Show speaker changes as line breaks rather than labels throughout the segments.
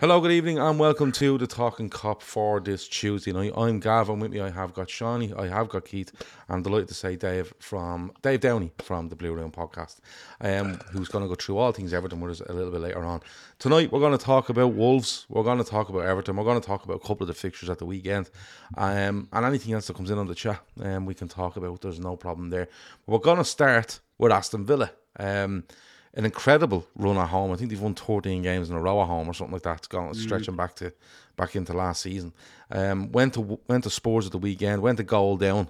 Hello, good evening, and welcome to the Talkin' Kop for this Tuesday night. I'm Gavin. With me, I have got Seany, I have got Keith. I'm delighted to say Dave from Dave Downie from the Blue Room Podcast, um, who's going to go through all things Everton with us a little bit later on. Tonight, we're going to talk about Wolves. We're going to talk about Everton. We're going to talk about a couple of the fixtures at the weekend, um, and anything else that comes in on the chat, um, we can talk about. There's no problem there. We're going to start with Aston Villa. Um, an incredible run at home. I think they've won 13 games in a row at home or something like that. It's gone stretching back to back into last season. Um, went to went to Spurs at the weekend. Went to goal down.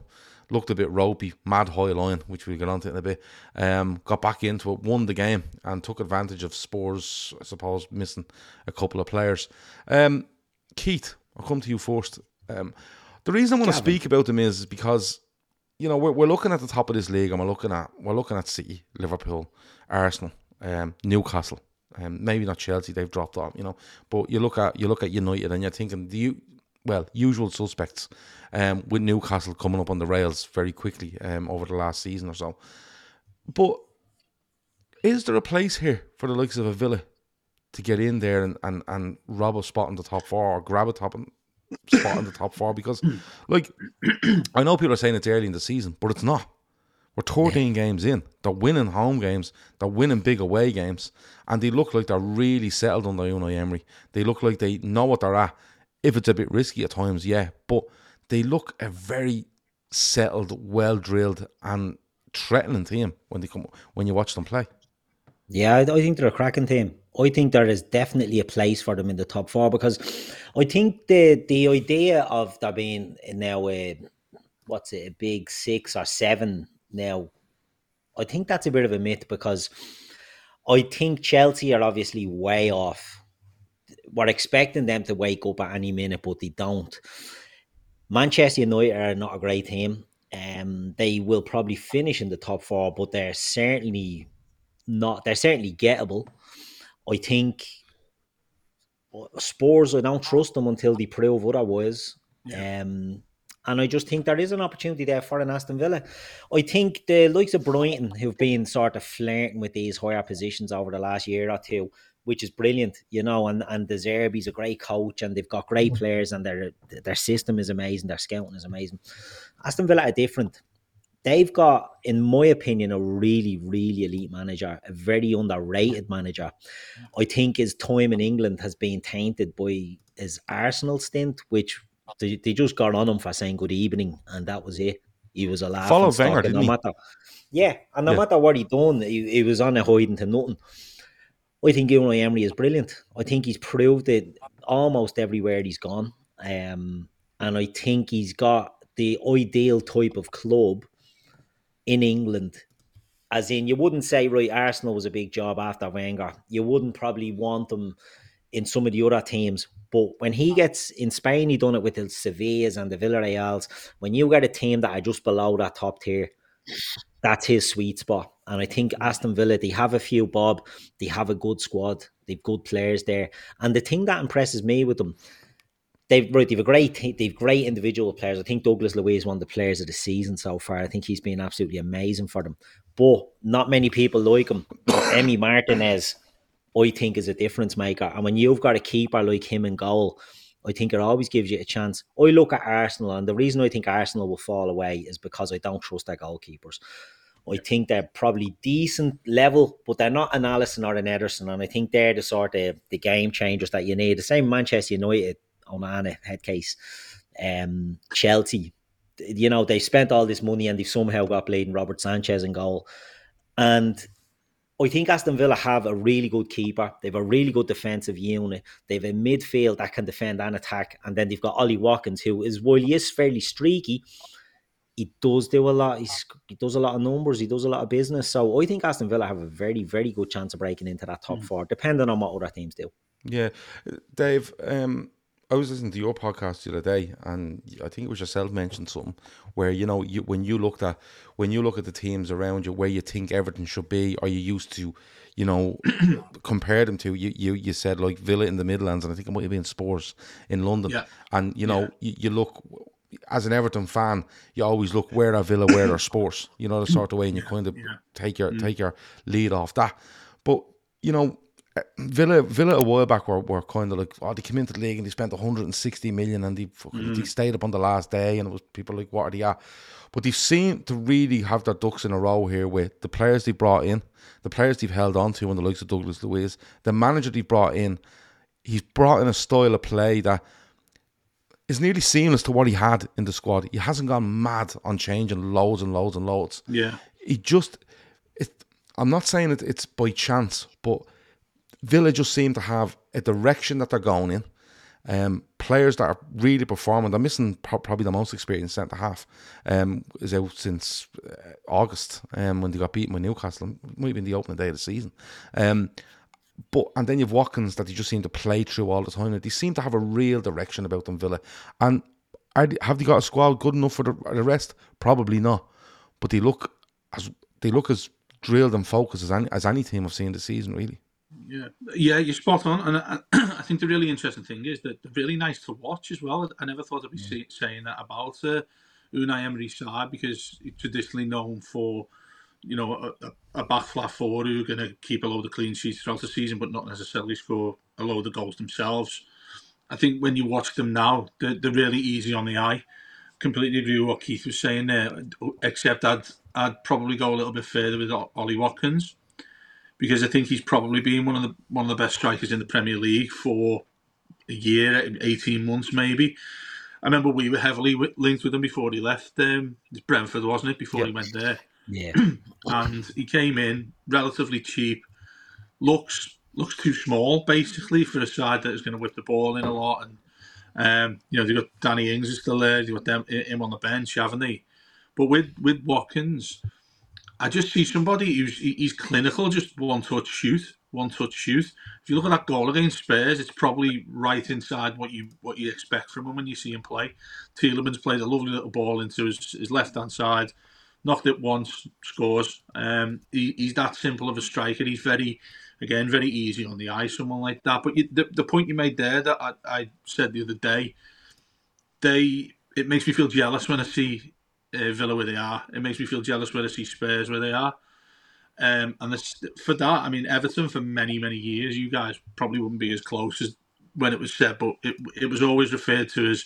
Looked a bit ropey, mad high line, which we'll get onto in a bit. Um, got back into it, won the game, and took advantage of Spurs. I suppose missing a couple of players. Um, Keith, I'll come to you first. Um, the reason I want to speak about them is because you know, we're, we're looking at the top of this league and we're looking at we're looking at City, Liverpool, Arsenal, um, Newcastle, um, maybe not Chelsea, they've dropped off, you know. But you look at you look at United and you're thinking, do you well, usual suspects, um, with Newcastle coming up on the rails very quickly, um, over the last season or so. But is there a place here for the likes of a Villa to get in there and, and, and rob a spot in the top four or grab a top spot in the top four? Because like I know people are saying it's early in the season, but it's not. We're 13 games in. They're winning home games. They're winning big away games. And they look like they're really settled under Unai Emery. They look like they know what they're at. If it's a bit risky at times, yeah. But they look a very settled, well drilled and threatening team when they come when you watch them play.
Yeah, I, I think they're a cracking team. I think there is definitely a place for them in the top four because I think the the idea of there being now a what's it a big six or seven now, I think that's a bit of a myth because I think Chelsea are obviously way off. We're expecting them to wake up at any minute, but they don't. Manchester United are not a great team. Um, they will probably finish in the top four, but they're certainly not. They're certainly gettable. I think Spurs. I don't trust them until they prove otherwise. Um, and I just think there is an opportunity there for an Aston Villa. I think the likes of Brighton, who've been sort of flirting with these higher positions over the last year or two, which is brilliant, you know. And and De Zerbi's a great coach, and they've got great players, and their their system is amazing, their scouting is amazing. Aston Villa are different. They've got, in my opinion, a really, really elite manager, a very underrated manager. I think his time in England has been tainted by his Arsenal stint, which they, they just got on him for saying good evening, and that was it. He was a laugh.
Followed Wenger, didn't
no
he?
matter, yeah, and no
Yeah.
matter what he done, he, he was on a hiding to nothing. I think Unai Emery is brilliant. I think he's proved it almost everywhere he's gone, um, and I think he's got the ideal type of club in England As in, you wouldn't say, right, Arsenal was a big job after Wenger. You wouldn't probably want them in some of the other teams. But when he gets in Spain, he done it with the Sevillas and the Villarreals. When you get a team that are just below that top tier, that's his sweet spot. And I think Aston Villa, they have a few Bob, they have a good squad, they've good players there. And the thing that impresses me with them, they've right, they've a great they've great individual players. I think Douglas is one of the players of the season so far. I think he's been absolutely amazing for them. But not many people like him. Emi Martinez, I think, is a difference maker. And when you've got a keeper like him in goal, I think it always gives you a chance. I look at Arsenal, and the reason I think Arsenal will fall away is because I don't trust their goalkeepers. I think they're probably decent level, but they're not an Alisson or an Ederson, and I think they're the sort of the game changers that you need. The same Manchester United, Onana head case, um, Chelsea. You know they spent all this money and they've somehow got bleeding Robert Sanchez in goal, and I think Aston Villa have a really good keeper. They've a really good defensive unit. They've a midfield that can defend and attack, and then they've got Ollie Watkins, who is while he is fairly streaky, he does do a lot. He's, he does a lot of numbers. He does a lot of business. So I think Aston Villa have a very, very good chance of breaking into that top mm. four, depending on what other teams do.
Yeah, Dave. Um, I was listening to your podcast the other day, and I think it was yourself mentioned something where you know you when you looked at when you look at the teams around you, where you think everything should be, or you used to, you know, compare them to. You, you you said like Villa in the Midlands, and I think it might have been Spurs in London, yeah. and you know yeah. you, you look as an Everton fan, you always look where are Villa, where are Spurs, you know the sort of way, and you kind of yeah. take your mm. take your lead off that. But you know, Villa Villa a while back were, were kind of like oh they came into the league and they spent 160 million and they mm. they stayed up on the last day and it was people like what are they at? But they've seemed to really have their ducks in a row here with the players they brought in the players they've held on to and the likes of Douglas Luiz the manager they brought in he's brought in a style of play that is nearly seamless to what he had in the squad. He hasn't gone mad on changing loads and loads and loads.
Yeah.
He just it, I'm not saying it, it's by chance but Villa just seem to have a direction that they're going in. Um, players that are really performing. They're missing pro- probably the most experienced centre half. Um, is out since uh, August um, when they got beaten by Newcastle. It might the opening day of the season. Um, but and then you've Watkins that they just seem to play through all the time. They seem to have a real direction about them, Villa. And are, have they got a squad good enough for the, the rest? Probably not. But they look as they look as drilled and focused as any as any team I've seen this season, really.
Yeah, yeah, you're spot on, and I, I, think the really interesting thing is that they're really nice to watch as well. I never thought I'd be yeah. saying that about uh, Unai Emery side because he's traditionally known for, you know, a, a back flat forward who are going to keep a load of clean sheets throughout the season, but not necessarily score a load of goals themselves. I think when you watch them now, they're, they're really easy on the eye. Completely agree with what Keith was saying there, except I'd I'd probably go a little bit further with Ollie Watkins because I think he's probably been one of the one of the best strikers in the Premier League for a year, eighteen months maybe. I remember we were heavily linked with him before he left. Um, Brentford, wasn't it? Before he went there.
Yeah.
and he came in relatively cheap. Looks looks too small basically for a side that is going to whip the ball in a lot. And um, you know they got Danny Ings is still there. They got them him on the bench, haven't they? But with with Watkins, I just see somebody who's he's clinical, just one touch shoot, one touch shoot. If you look at that goal against Spurs, it's probably right inside what you what you expect from him when you see him play. Tielemans played a lovely little ball into his, his left hand side, knocked it once, scores. Um, he, he's that simple of a striker. He's very, again, very easy on the eye. Someone like that. But you, the the point you made there that I, I said the other day, they it makes me feel jealous when I see uh, Villa where they are. It makes me feel jealous when I see Spurs where they are. Um, and this, for that, I mean, Everton for many, many years, you guys probably wouldn't be as close as when it was said, but it, it was always referred to as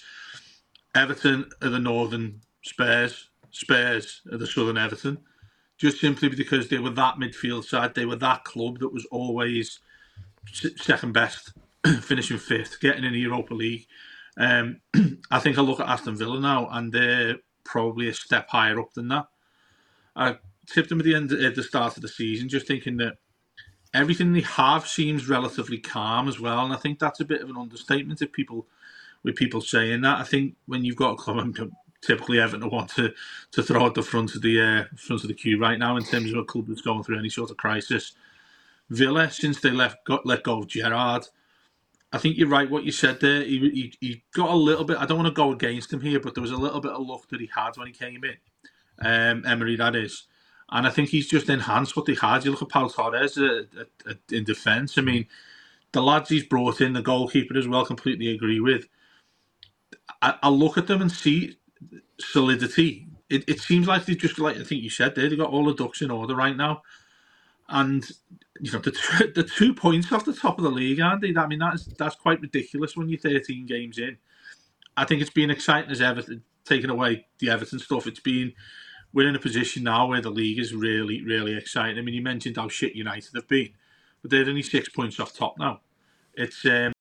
Everton are the northern Spurs, Spurs are the southern Everton, just simply because they were that midfield side, they were that club that was always second best, finishing fifth, getting in the Europa League. Um, I think I look at Aston Villa now, and they're probably a step higher up than that. I tipped them at the end at the start of the season, just thinking that everything they have seems relatively calm as well, and I think that's a bit of an understatement if people with people saying that. I think when you've got a club, typically Everton want to to throw at the front of the uh, front of the queue right now in terms of a club that's going through any sort of crisis. Villa, since they left got let go of Gerrard, I think you're right what you said there. He, he, he got a little bit. I don't want to go against him here, but there was a little bit of luck that he had when he came in. Um, Emery, that is, and I think he's just enhanced what they had. You look at Pau Torres uh, uh, uh, in defence. I mean, the lads he's brought in, the goalkeeper as well, completely agree with. I, I look at them and see solidity. It, it seems like they just like I think you said there, they've got all the ducks in order right now, and you know the two, the two points off the top of the league, aren't they? I mean that's that's quite ridiculous when you're 13 games in. I think it's been exciting as Everton taking away the Everton stuff. It's been we're in a position now where the league is really really exciting. I mean you mentioned how shit United have been, but they're only six points off top now. It's um,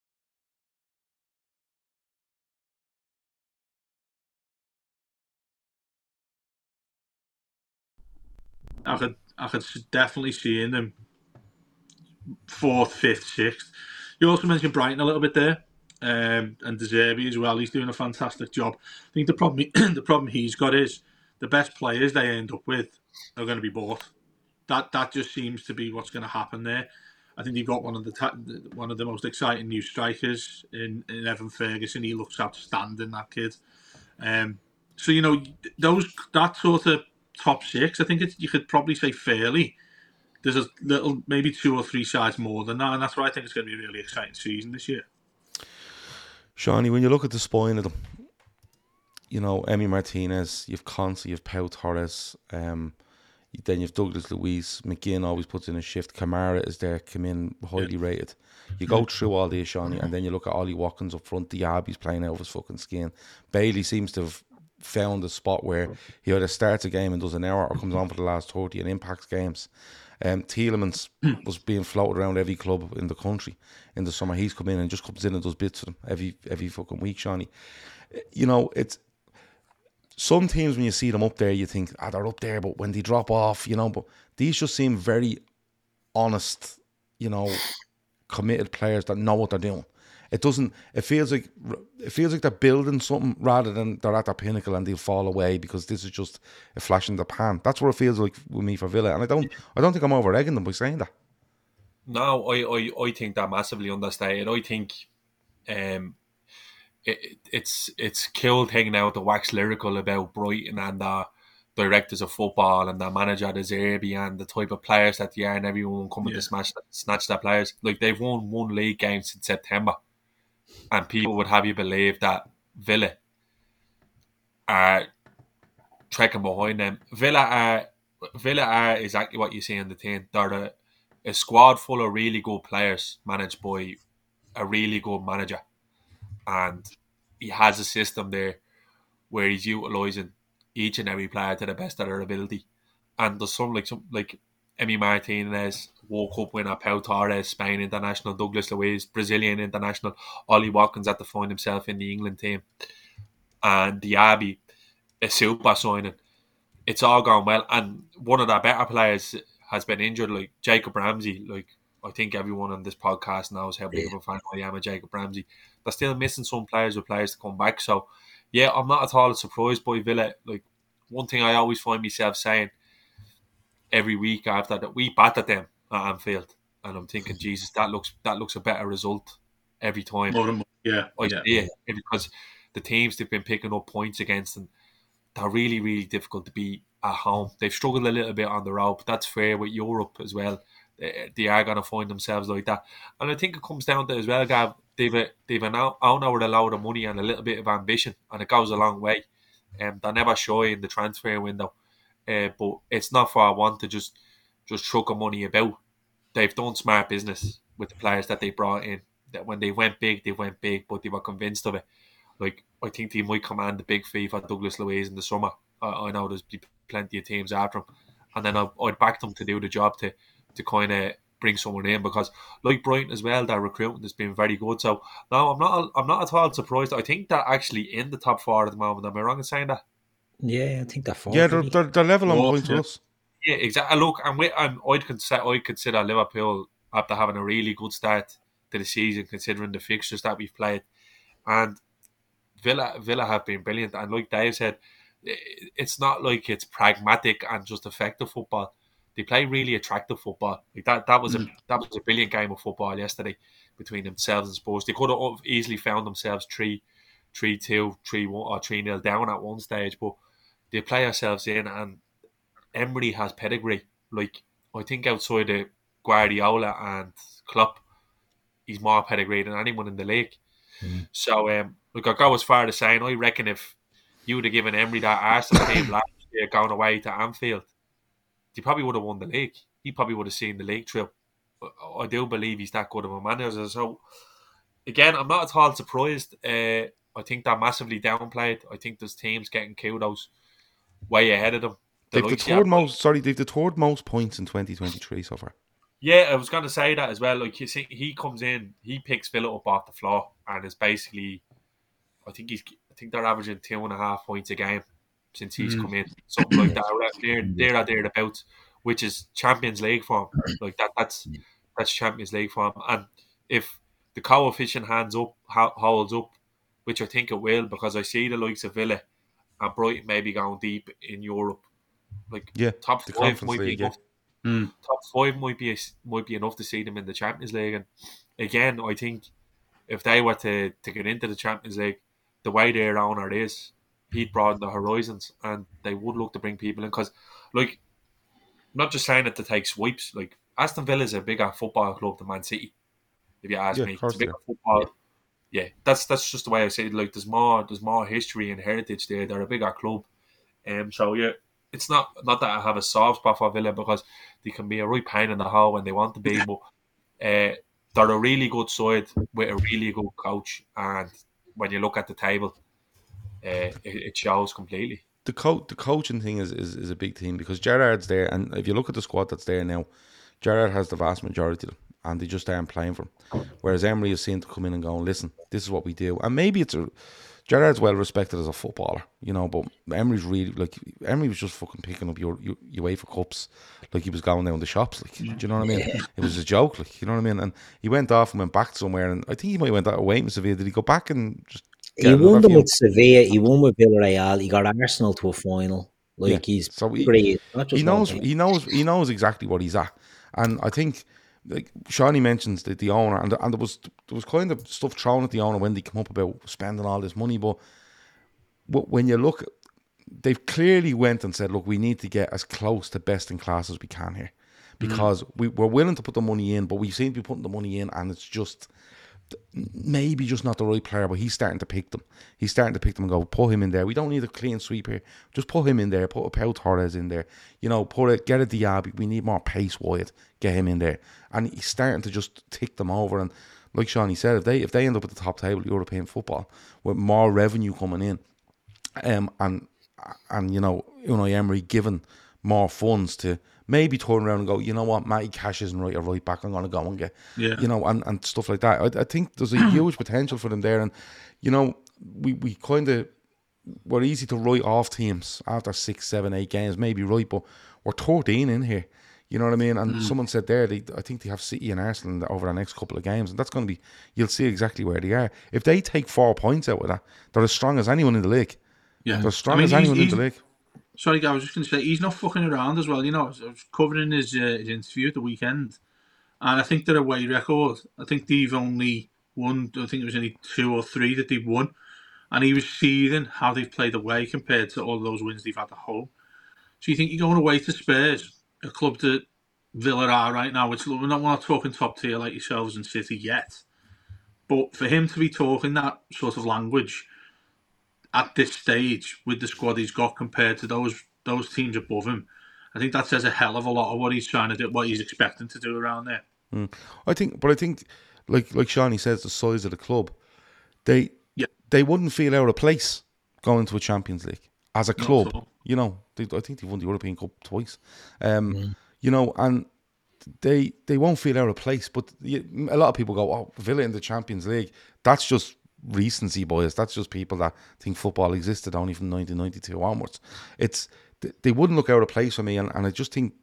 I could I could definitely see in them fourth, fifth, sixth. You also mentioned Brighton a little bit there, um, and De Zerbi as well. He's doing a fantastic job. I think the problem the problem he's got is the best players they end up with are going to be bought. That that just seems to be what's going to happen there. I think you've got one of the ta- one of the most exciting new strikers in, in Evan Ferguson. He looks outstanding, that kid. Um, so you know those that sort of top six. I think it's, you could probably say fairly. There's a little, maybe two or three sides more than that, and that's why I think it's going to be a really exciting season this year.
Seany, when you look at the spine of them, you know, Emi Martinez, you've Konsa, you've Pau Torres, um, then you've Douglas Luiz, McGinn always puts in a shift, Kamara is there, come in highly yeah. rated. You go through all these, Seany, and then you look at Ollie Watkins up front, Diaby's playing out of his fucking skin. Bailey seems to have found a spot where he either starts a game and does an hour or comes on for the last 30 and impacts games. Um, Tielemans was being floated around every club in the country in the summer. He's come in and just comes in and does bits them every every fucking week, Seany. You know, it's some teams when you see them up there, you think, ah, they're up there, but when they drop off, you know, but these just seem very honest, you know, committed players that know what they're doing. It doesn't. It feels like it feels like they're building something rather than they're at their pinnacle and they'll fall away because this is just a flash in the pan. That's what it feels like with me for Villa, and I don't. I don't think I'm over egging them by saying that.
No, I, I, I think they're massively understated. I think, um, it, it's it's killed hanging out the wax lyrical about Brighton and the directors of football and the manager, De Zerbi, and the type of players that they are, and everyone coming yeah. to smash snatch their players. Like they've won one league game since September and people would have you believe that Villa are trekking behind them. Villa are Villa are exactly what you see in the team. They're a, a squad full of really good players managed by a really good manager, and he has a system there where he's utilising each and every player to the best of their ability. And there's some like some like Emi Martinez, World Cup winner Pau Torres, Spain international, Douglas Luiz, Brazilian international, Ollie Watkins had to find himself in the England team, and Diaby, a super signing. It's all gone well, and one of the better players has been injured, like Jacob Ramsey. Like I think everyone on this podcast knows how big of a fan I am of Jacob Ramsey. They're still missing some players with players to come back. So, yeah, I'm not at all surprised by Villa. Like one thing I always find myself saying every week after that we battered them at Anfield, and I'm thinking, Jesus, that looks that looks a better result every time.
More yeah,
I
yeah.
because the teams they've been picking up points against, and they're really really difficult to beat at home. They've struggled a little bit on the road, but that's fair with Europe as well. They, they are going to find themselves like that, and I think it comes down to as well, Gav. They've a, they've an out with a lot of money and a little bit of ambition, and it goes a long way. Um, they're never shy in the transfer window. Uh, but it's not for one to just just chuck a money about. They've done smart business with the players that they brought in. That when they went big, they went big, but they were convinced of it. Like I think they might command the big fee for Douglas Luiz in the summer. I, I know there's plenty of teams after him, and then I, I'd back them to do the job to to kind of bring someone in because like Brighton as well, their recruitment has been very good. So no, I'm not I'm not at all surprised. I think they're actually in the top four at the moment. Am I wrong in saying that?
Yeah, I think they're four.
Yeah, they're, they're, they're level on points with us.
Yeah, exactly. Look, and we, and I'd consider I'd consider Liverpool after having a really good start to the season, considering the fixtures that we've played, and Villa Villa have been brilliant, and like Dave said, it's not like it's pragmatic and just effective football. They play really attractive football. Like that that was a mm. that was a brilliant game of football yesterday between themselves and Spurs. They could have easily found themselves three, three two, three one, or three nil down at one stage, but they play ourselves in, and Emery has pedigree. Like I think outside of Guardiola and Klopp, he's more pedigree than anyone in the league. Mm. So, um, look, I go as far as saying I reckon if you would have given Emery that Arsenal team last year going away to Anfield, he probably would have won the league. He probably would have seen the league trip. I do believe he's that good of a manager. So, again, I'm not at all surprised. Uh, I think they're massively downplayed. I think there's teams getting kudos way ahead of them.
The they've the third most. Sorry, they've the third most points in 2023 so far.
Yeah, I was going to say that as well. Like you see, he comes in, he picks Villa up off the floor, and is basically, I think he's, I think they're averaging two and a half points a game since he's mm. come in, something like that. They're they're at thereabouts, which is Champions League form. Like that, that's that's Champions League form. And if the coefficient hands up holds up, which I think it will, because I see the likes of Villa and Brighton maybe going deep in Europe. Like
yeah,
top five might be enough. Mm. Top five might be might be enough to see them in the Champions League. And again, I think if they were to, to get into the Champions League, the way their owner is, he'd broaden the horizons, and they would look to bring people in. Because, like, not just saying it to take sweeps. Like Aston Villa is a bigger football club than Man City. If you ask
yeah,
me, it's a bigger football. Yeah, that's that's just the way I say it. Like, there's more there's more history and heritage there. They're a bigger club, um. So yeah, it's not not that I have a soft spot for Villa because they can be a right pain in the hole when they want to be, but uh, they're a really good side with a really good coach, and when you look at the table, uh, it, it, shows completely.
The coach, the coaching thing is, is is a big thing because Gerard's there, and if you look at the squad that's there now, Gerard has the vast majority of them, and they just aren't playing for him. Whereas Emery is seen to come in and go, listen, this is what we do, and maybe it's a Gerrard's well respected as a footballer, you know, but Emery's really like Emery was just fucking picking up your, your UEFA cups like he was going down the shops, like do you know what I mean? Yeah. It was a joke, like you know what I mean. And he went off and went back somewhere, and I think he might have went away with Sevilla. Did he go back and just?
He won them with Sevilla. He won with Villarreal. He got Arsenal to a final. Like yeah. he's so he, pretty.
He knows. He knows. He knows exactly what he's at, and I think like Seany mentions the, the owner, and, and there was there was kind of stuff thrown at the owner when they come up about spending all this money. But, but when you look, they've clearly went and said, look, we need to get as close to best in class as we can here, mm-hmm. because mm. we we're willing to put the money in, but we seem to be putting the money in, and it's just maybe just not the right player, but he's starting to pick them. He's starting to pick them and go, put him in there. We don't need a clean sweep here. Just put him in there. Put a Pau Torres in there. You know, put it, get a Diaby. We need more pace wide. Get him in there. And he's starting to just tick them over. And like Seany said, if they if they end up at the top table European football with more revenue coming in, um, and and you know Unai Emery given more funds to maybe turn around and go, you know what, Matty Cash isn't right or right back. I'm going to go and get, yeah. you know, and, and stuff like that. I, I think there's a huge potential for them there. And, you know, we, we kind of, we're easy to write off teams after six, seven, eight games, maybe right, but we're 13 in here. You know what I mean? And mm. someone said there, they, I think they have City and Arsenal over the next couple of games, and that's going to be, you'll see exactly where they are. If they take four points out of that, they're as strong as anyone in the league. Yeah. They're as strong I mean, as anyone in the league.
Sorry, I was just going to say he's not fucking around as well. You know, I was covering his, uh, his interview at the weekend, and I think they're away record. I think they've only won. I think it was only two or three that they've won, and he was seething how they've played away compared to all those wins they've had at home. So you think you're going away to Spurs, a club that Villa are right now, which we're not, we're not talking top tier like yourselves and City yet, but for him to be talking that sort of language at this stage with the squad he's got compared to those those teams above him, I think that says a hell of a lot of what he's trying to do, what he's expecting to do around there.
Mm. I think, but I think, like like Seany says, the size of the club, they yeah. they wouldn't feel out of place going to a Champions League as a club. You know, they, I think they've won the European Cup twice. Um, mm. You know, and they they won't feel out of place. But a lot of people go, "Oh, Villa in the Champions League." That's just recency bias. That's just people that think football existed only from 1992 onwards. It's they wouldn't look out of place for me, and, and I just think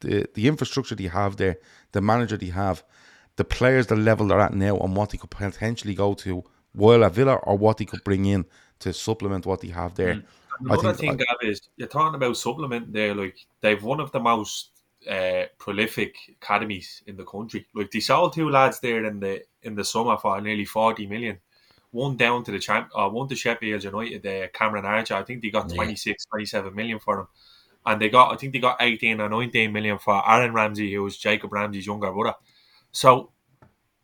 the the infrastructure they have there, the manager they have, the players, the level they're at now, and what they could potentially go to while at Villa or what they could bring in to supplement what they have there.
Mm. Another thing, Gav, is you're talking about supplement there. Like they've one of the most uh, prolific academies in the country. Like they sold two lads there in the in the summer for nearly forty million. One down to the champ, uh, one to Sheffield United, uh, Cameron Archer. I think they got 26, 27 million for them, and they got I think they got eighteen or nineteen million for Aaron Ramsey, who was Jacob Ramsey's younger brother. So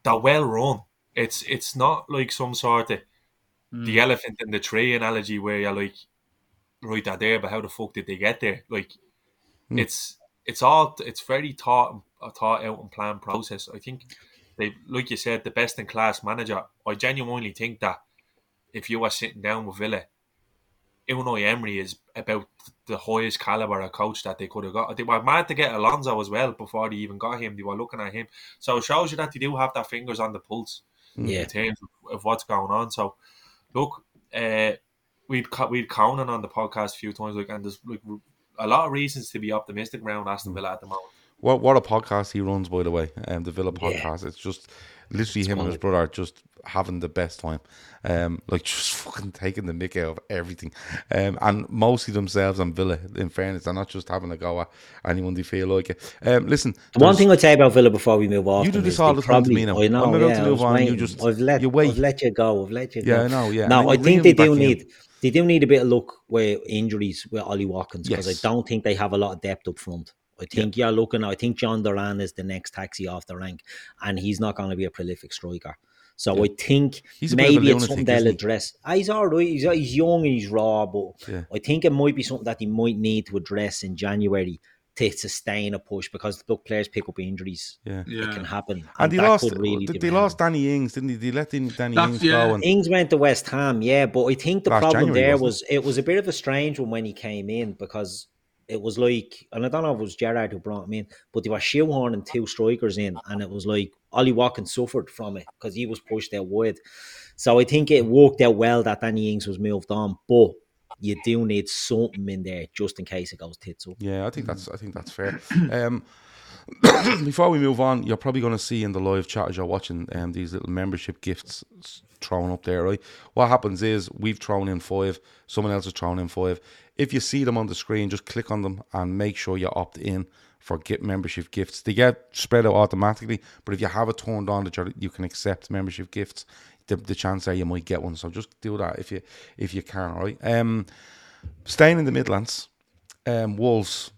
they're well run. It's it's not like some sort of mm. the elephant in the tree analogy where you're like, right, they're there, but how the fuck did they get there? Like, mm. it's it's all it's very thought thought out and planned process. I think they, like you said, the best in class manager. I genuinely think that if you are sitting down with Villa, Unai Emery is about the highest caliber of coach that they could have got. They were mad to get Alonso as well before they even got him. They were looking at him, so it shows you that they do have their fingers on the pulse
yeah.
in terms of, of what's going on. So, look, uh, we'd we'd counted on the podcast a few times, like, and there's like a lot of reasons to be optimistic around Aston Villa at the moment.
What what a podcast he runs, by the way, um, the Villa podcast. Yeah. It's just literally it's him funny. and his brother are just having the best time, um, like just fucking taking the mick out of everything, um, and mostly themselves and Villa. In fairness, they're not just having a go at anyone they feel like it. Um, listen,
one thing I'd say about Villa before we move on,
you do this all the time probably, to me now. I know, I'm about yeah, to move on. Waiting. You just
I've let
you wait.
I've let you go. I've let you
go.
Yeah,
I know. Yeah.
Now I think they do need. In they do need a bit of luck with injuries with Ollie Watkins because yes. I don't think they have a lot of depth up front. I think yeah. you're looking. I think Jhon Duran is the next taxi off the rank, and he's not going to be a prolific striker. So yeah. I think maybe it's something they'll address. Ah, he's all right. He's, he's young and he's raw, but
yeah.
I think it might be something that he might need to address in January to sustain a push because look, players pick up injuries.
Yeah,
yeah. it can happen.
And, and they lost. Really they, they lost Danny Ings, didn't they? They let in Danny That's, Ings yeah. go. And...
Ings went to West Ham, yeah, but I think the Last problem January, there was it? it was a bit of a strange one when he came in because it was like, and I don't know if it was Gerrard who brought him in, but they were shoehorning two strikers in, and it was like Ollie Watkins suffered from it because he was pushed out wide. So I think it worked out well that Danny Ings was moved on, but you do need something in there just in case it goes tits up.
Yeah, I think that's I think that's fair. Um, before we move on, you're probably going to see in the live chat as you're watching um, these little membership gifts thrown up there, right? What happens is we've thrown in five, someone else has thrown in five. If you see them on the screen, just click on them and make sure you opt in for get membership gifts. They get spread out automatically, but if you have it turned on that you can accept membership gifts, the, the chance there you might get one. So just do that if you if you can. Right. Um, staying in the Midlands, um, Wolves,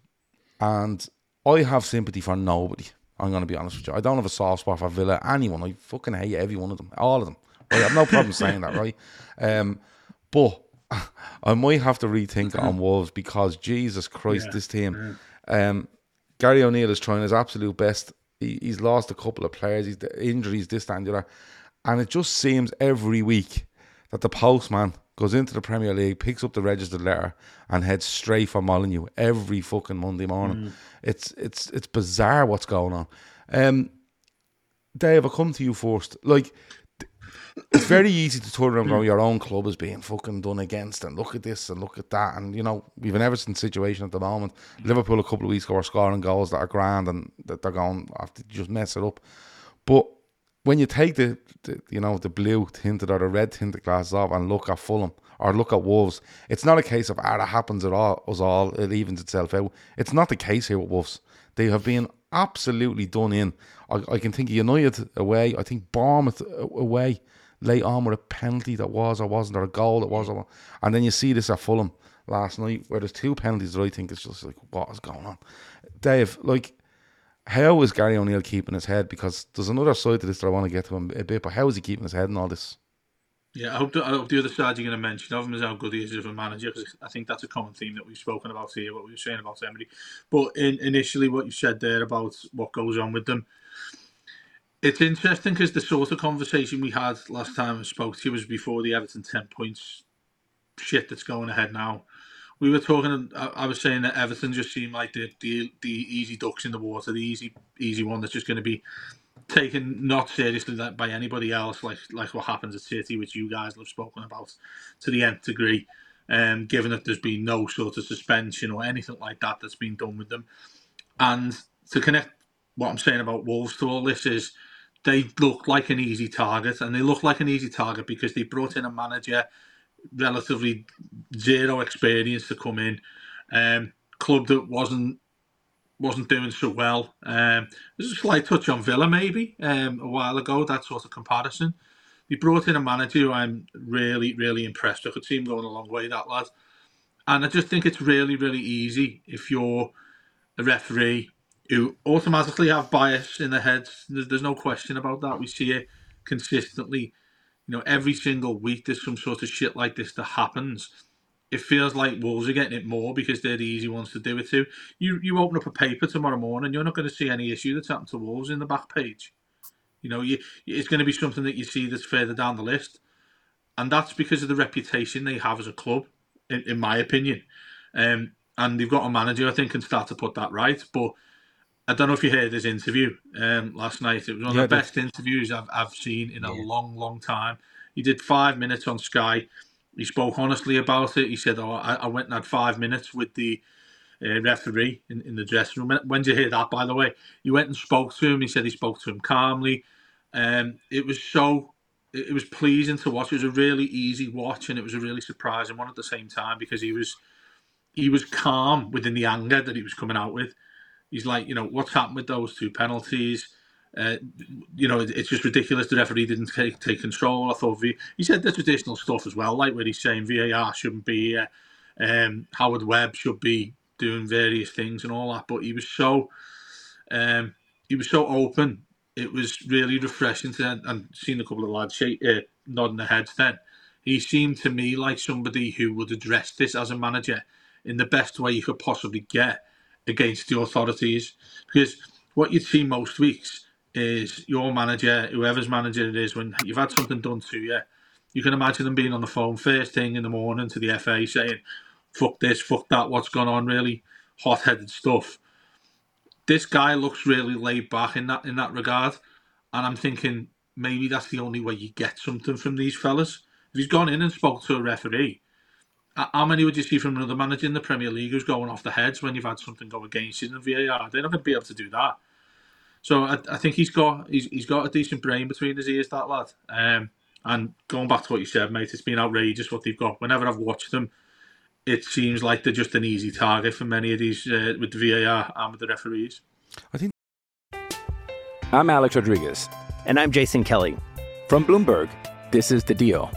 and I have sympathy for nobody. I'm going to be honest with you. I don't have a soft spot for Villa. Anyone. I fucking hate every one of them. All of them. I have no problem saying that, right? Um, but I might have to rethink on Wolves because Jesus Christ, yeah. this team. Um, Gary O'Neill is trying his absolute best. He, he's lost a couple of players. He's injuries, this, that, and the other. And it just seems every week that the postman goes into the Premier League, picks up the registered letter, and heads straight for Molineux every fucking Monday morning. Mm. It's it's it's bizarre what's going on. Um, Dave, I come to you first. Like, it's very easy to turn around and go, your own club is being fucking done against, and look at this and look at that. And, you know, we've an Everton situation at the moment. Liverpool a couple of weeks ago are scoring goals that are grand and that they're going, after just mess it up. But when you take the, the, you know the blue tinted or the red tinted glasses off and look at Fulham or look at Wolves, it's not a case of ah it happens at all us all it evens itself out. It's not the case here with Wolves. They have been absolutely done in. I, I can think of United away. I think Bournemouth away late on with a penalty that was or wasn't or a goal that was or wasn't. and then you see this at Fulham last night where there's two penalties that I think it's just like what is going on. Dave, like how is Gary O'Neill keeping his head? Because there's another side to this that I want to get to him a bit, but how is he keeping his head in all this?
Yeah, I hope, the, I hope the other side you're going to mention of him is how good he is as a manager, because I think that's a common theme that we've spoken about here, what we were saying about Emery. But in, initially, what you said there about what goes on with them, it's interesting because the sort of conversation we had last time I spoke to you was before the Everton 10 points shit that's going ahead now we were talking. I, I was saying that Everton just seemed like the, the the easy ducks in the water, the easy easy one that's just going to be taken not seriously by anybody else, like like what happens at City, which you guys have spoken about to the nth degree. Um, given that there's been no sort of suspension or anything like that that's been done with them, and to connect what I'm saying about Wolves to all this is they look like an easy target, and they look like an easy target because they brought in a manager relatively zero experience to come in, um, club that wasn't wasn't doing so well. Um, there's a slight touch on Villa maybe um, a while ago, that sort of comparison. They brought in a manager who I'm really, really impressed. I could see him going a long way, that lad. And I just think it's really, really easy if you're a referee who automatically have bias in their heads. There's, there's no question about that. We see it consistently. You know, every single week there's some sort of shit like this that happens it feels like Wolves are getting it more because they're the easy ones to do it to. You you open up a paper tomorrow morning, you're not going to see any issue that's happened to Wolves in the back page. You know, you, it's going to be something that you see that's further down the list, and that's because of the reputation they have as a club, in, in my opinion. Um, and they've got a manager I think can start to put that right. But I don't know if you heard his interview um, last night. It was one of the best interviews I've, I've seen in a yeah. long, long time. He did five minutes on Sky he spoke honestly about it. He said, "Oh, I, I went and had five minutes with the uh, referee in, in the dressing room." When did you hear that? By the way, he went and spoke to him. He said he spoke to him calmly. Um, it was so it, it was pleasing to watch. It was a really easy watch, and it was a really surprising one at the same time because he was he was calm within the anger that he was coming out with. He's like, you know, what's happened with those two penalties? Uh, you know, it's just ridiculous. The referee didn't take, take control. I thought v- he said the traditional stuff as well, like where he's saying VAR shouldn't be, uh, um, Howard Webb should be doing various things and all that. But he was so, um, he was so open. It was really refreshing to and seeing a couple of lads shake, uh, nodding their heads. Then he seemed to me like somebody who would address this as a manager in the best way you could possibly get against the authorities, because what you'd see most weeks is your manager, whoever's manager it is, when you've had something done to you, you can imagine them being on the phone first thing in the morning to the FA saying, fuck this, fuck that, what's gone on, really hot headed stuff. This guy looks really laid back in that in that regard. And I'm thinking maybe that's the only way you get something from these fellas. If he's gone in and spoke to a referee, how many would you see from another manager in the Premier League who's going off the heads when you've had something go against you in the VAR? They're not going to be able to do that. So I, I think he's got he's, he's got a decent brain between his ears, that lad. Um, and going back to what you said, mate, it's been outrageous what they've got. Whenever I've watched them, it seems like they're just an easy target for many of these uh, with the VAR and with the referees.
I think.
I'm Alex Rodriguez.
And I'm Jason Kelly.
From Bloomberg, this is The Deal.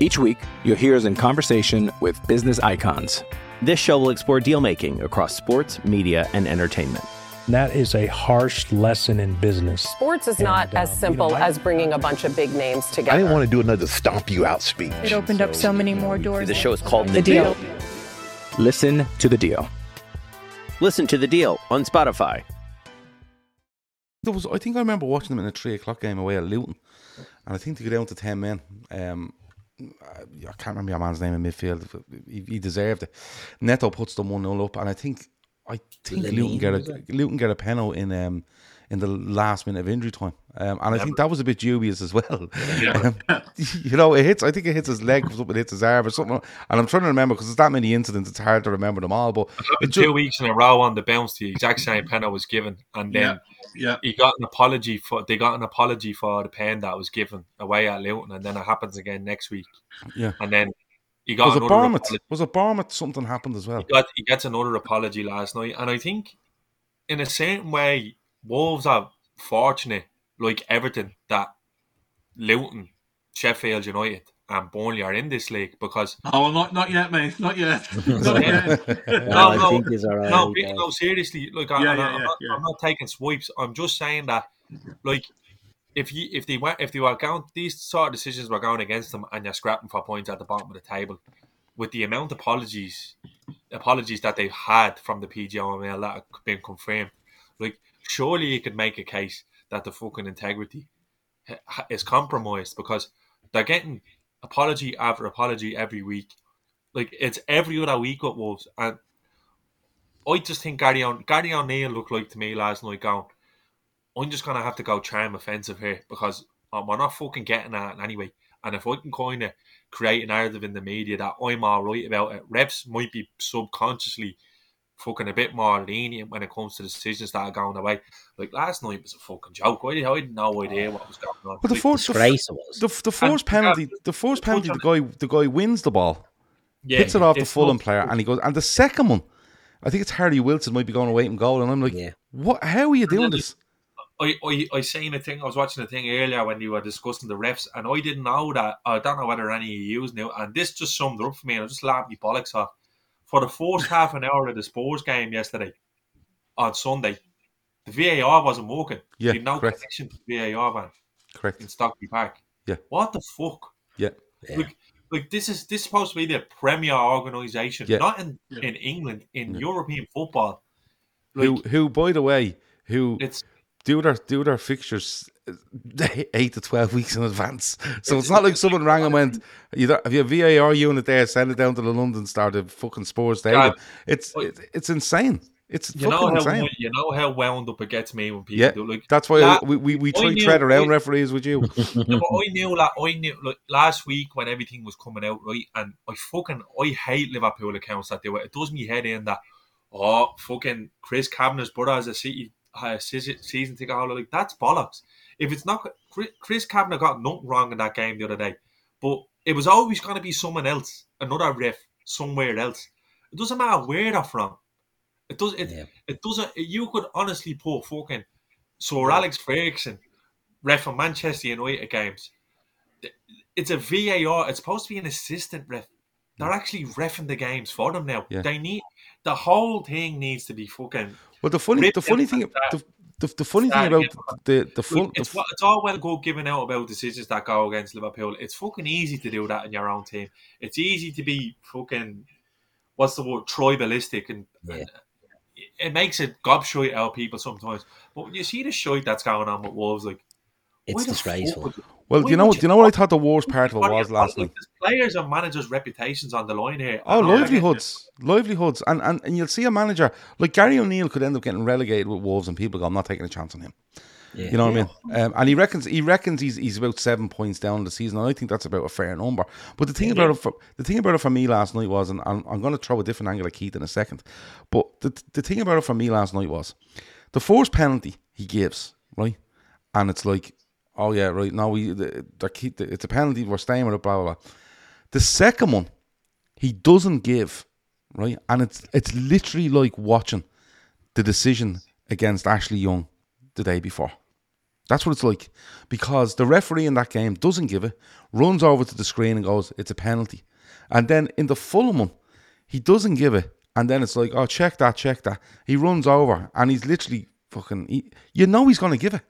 Each week, you'll hear us in conversation with business icons.
This show will explore deal making across sports, media, and entertainment
that is a harsh lesson in business.
Sports is not as simple you know, as bringing a bunch of big names together.
I didn't want to do another stomp you out speech.
It opened so, up so many more doors.
The show is called The, the deal. deal.
Listen to the deal.
Listen to the deal on Spotify.
There was, I think I remember watching them in a three o'clock game away at Luton, and I think they go down to ten men. Um, I can't remember your man's name in midfield. He, he deserved it. Neto puts the one 0 up, and I think I think Luton get a Luton get a penalty in um in the last minute of injury time, um, and I think that was a bit dubious as well. Um, you know, it hits. I think it hits his leg, comes up and hits his arm or something. And I'm trying to remember because there's that many incidents. It's hard to remember them all. But
two just, weeks in a row on the bounce, the exact same penalty was given, and then
yeah, yeah.
he got an apology for. They got an apology for the pen that was given away at Luton, and then it happens again next week.
Yeah,
and then he got
was it Bournemouth? Apology. Was it Bournemouth? Something happened as well.
He, got, he gets another apology last night, and I think, in a certain way, Wolves are fortunate, like Everton, that Luton, Sheffield United, and Burnley are in this league because
oh, not not yet, mate, not yet. not
yet. no, no,
no, no, seriously, like I, yeah, yeah, I'm, not, yeah. I'm not taking swipes. I'm just saying that, like if you if they went if they were going these sort of decisions were going against them and you're scrapping for points at the bottom of the table, with the amount of apologies apologies that they've had from the PGMOL that have been confirmed, like surely you could make a case that the fucking integrity is compromised because they're getting apology after apology every week. Like it's every other week at Wolves, and I just think Gary, o- Gary O'Neill looked like to me last night going, I'm just gonna have to go charm offensive here because um, we're not fucking getting that anyway. And if I can kind of create a narrative in the media that I'm all right about it, refs might be subconsciously fucking a bit more lenient when it comes to decisions that are going away. Like last night was a fucking joke. I, I had no idea oh. what was going on.
But the
Like,
first, the,
was.
the, the first
And-
penalty, um, the first penalty, the guy, the guy wins the ball,
yeah,
hits it off the
it's
Fulham player, and he goes. And the second one, I think it's Harry Wilson might be going away and goal, and I'm like,
Yeah.
what? How are you doing this?
I, I, I seen a thing. I was watching a thing earlier when you were discussing the refs, and I didn't know that. I don't know whether any of you knew, and this just summed it up for me. And I just laughed my bollocks off. For the first half an hour of the Spurs game yesterday, on Sunday, the VAR wasn't working.
Yeah,
You'd no
correct.
connection to the VAR van
Correct.
in Stockley Park.
Yeah.
What the fuck?
Yeah.
Like, like this is this is supposed to be the premier organisation,
Yeah.
not in, in England, in European football. Like,
who, who, by the way, who
it's
do their do their fixtures uh, eight to twelve weeks in advance. So it's not like someone rang and went, "You don't- have you a VAR unit there? Send it down to the London Star, the fucking Spurs Stadium." It's it, it's insane. It's
you know how
insane.
you know how wound up it gets me when people
Yeah,
do like
that's why
la-
we we, we try
knew-
tread around
I-
referees with you.
Yeah, but I knew that I knew like last week when everything was coming out right, and I fucking I hate Liverpool accounts that do it. It does me head in that oh fucking Chris Kavanagh's brother has a City uh, season season ticket holder. Like that's bollocks. If it's not Chris- Kavanagh got nothing wrong in that game the other day, but it was always going to be someone else, another ref somewhere else. It doesn't matter where they're from. It does it. It doesn't. You could honestly put fucking Sir Alex Ferguson ref for Manchester United games. It's a VAR. It's supposed to be an assistant ref. They're actually refing the games for them now.
Yeah.
They need the whole thing needs to be fucking.
But the funny the funny thing
and
the, the, the funny thing about the the full
Look,
the
it's, it's all well and good giving out about decisions that go against Liverpool. It's fucking easy to do that in your own team. It's easy to be fucking what's the word tribalistic and, and it makes it gobshite out of people sometimes. But when you see the shite that's going on with Wolves, like
It's
why the fuck
disgraceful.
would-
well,
why
you know what? You know what I thought the worst part of it was last night.
players and managers' reputations on the line here.
Oh,
And all that.
livelihoods, livelihoods, and, and and you'll see a manager like Gary O'Neill could end up getting relegated with Wolves, and people go, "I'm not taking a chance on him." You know what I mean? Um, and he reckons he reckons he's he's about seven points down the season, and I think that's about a fair number. But the thing about it, for, the thing about it for me last night was, and I'm, I'm going to throw a different angle at Keith in a second, but the the thing about it for me last night was the first penalty he gives, right, and it's like, oh yeah, right, no, we the, the, keep- it's a penalty, we're staying with it, blah blah blah. The second one, he doesn't give, right? And it's it's literally like watching the decision against Ashley Young the day before. That's what it's like. Because the referee in that game doesn't give it, runs over to the screen and goes, It's a penalty. And then in the Fulham one, he doesn't give it. And then it's like, Oh, check that, check that. He runs over and he's literally fucking, he, you know, he's going to give it.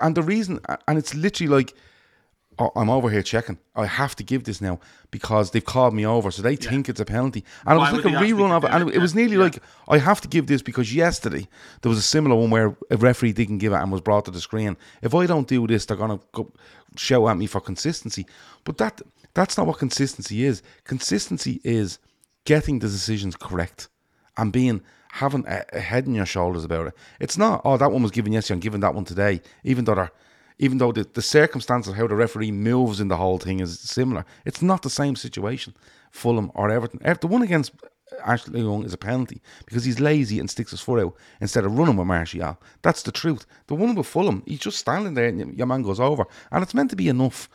And the reason, and it's literally like, oh, I'm over here checking. I have to give this now because they've called me over, so they think it's a penalty. And it was like a
they ask me
rerun of it, and
it?
it was nearly
Yeah.
like I have to give this because yesterday there was a similar one where a referee didn't give it and was brought to the screen. If I don't do this, they're gonna go shout at me for consistency. But that that's not what consistency is. Consistency is getting the decisions correct and being having a, a head in your shoulders about it. It's not oh that one was given yesterday, I'm giving that one today, even though they're even though the, the circumstance of how the referee moves in the whole thing is similar, it's not the same situation. Fulham or Everton. The one against Ashley Young is a penalty because he's lazy and sticks his foot out instead of running with Martial. That's the truth. The one with Fulham, he's just standing there and your man goes over. And it's meant to be enough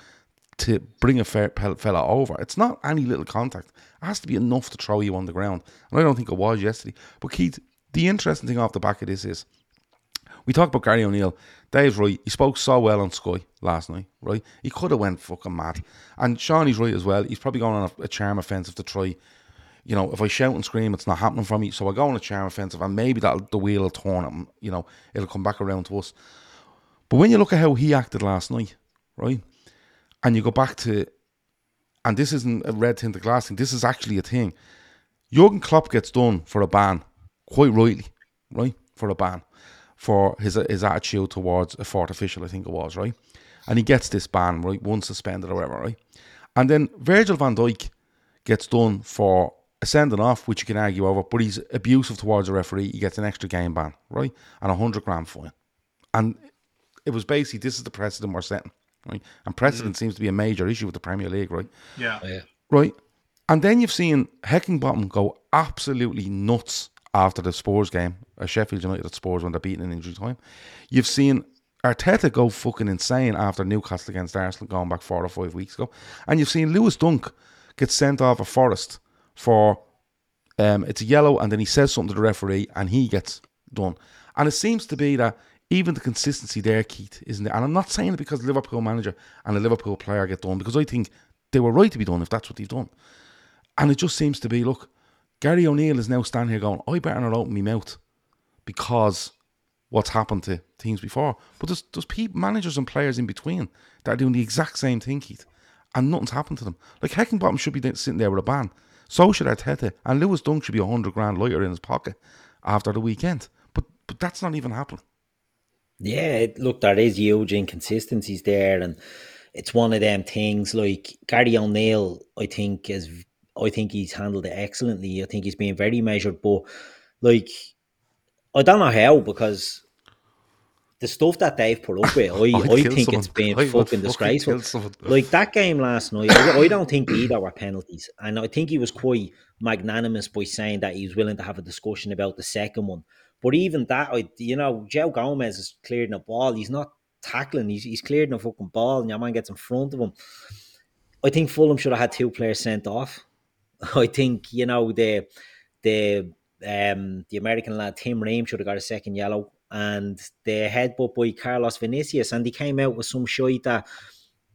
to bring a fella over. It's not any little contact. It has to be enough to throw you on the ground. And I don't think it was yesterday. But Keith, the interesting thing off the back of this is we talked about Gary O'Neill. Dave's right. He spoke so well on Sky last night, right? He could have went fucking mad. And Seany's right as well. He's probably going on a, a charm offensive to try. You know, if I shout and scream, it's not happening for me. So I go on a charm offensive, and maybe that the wheel will turn. And, you know, it'll come back around to us. But when you look at how he acted last night, right, and you go back to, and this isn't a red tinted glass thing. This is actually a thing. Jurgen Klopp gets done for a ban, quite rightly, right, for a ban for his his attitude towards a fourth official, I think it was, right? And he gets this ban, right? One suspended or whatever, right? And then Virgil van Dijk gets done for a sending off, which you can argue over, but he's abusive towards a referee. He gets an extra game ban, right? And a hundred grand fine. And it was basically this is the precedent we're setting, right? And precedent seems to be a major issue with the Premier League, right?
Yeah.
Right. And then you've seen Heckingbottom go absolutely nuts after the Spurs game, a Sheffield United at Spurs when they're beating in injury time. You've seen Arteta go fucking insane after Newcastle against Arsenal going back four or five weeks ago. And you've seen Lewis Dunk get sent off a Forest for um, it's a yellow and then he says something to the referee and he gets done. And it seems to be that even the consistency there, Keith, isn't there? And I'm not saying it because the Liverpool manager and the Liverpool player get done because I think they were right to be done if that's what they've done. And it just seems to be, look, Gary O'Neill is now standing here going, I better not open my mouth because what's happened to teams before. But there's, there's people, managers and players in between that are doing the exact same thing, Keith, and nothing's happened to them. Like Heckingbottom should be sitting there with a ban. So should Arteta. And Lewis Dunk should be a 100 grand lighter in his pocket after the weekend. But but that's not even happening.
Yeah, look, there is huge inconsistencies there, and it's one of them things. Like Gary O'Neill, I think is, I think he's handled it excellently. I think he's been very measured, but like, I don't know how because the stuff that they've put up with, I, I think someone. it's been I fucking disgraceful. Like that game last night, I, I don't think either were penalties, and I think he was quite magnanimous by saying that he was willing to have a discussion about the second one. But even that, I, you know, Joe Gomez is clearing a ball. He's not tackling. He's, he's clearing a fucking ball, and your man gets in front of him. I think Fulham should have had two players sent off. I think you know the the um the American lad Tim Ream should have got a second yellow, and the headbutt by Carlos Vinicius, and he came out with some shite that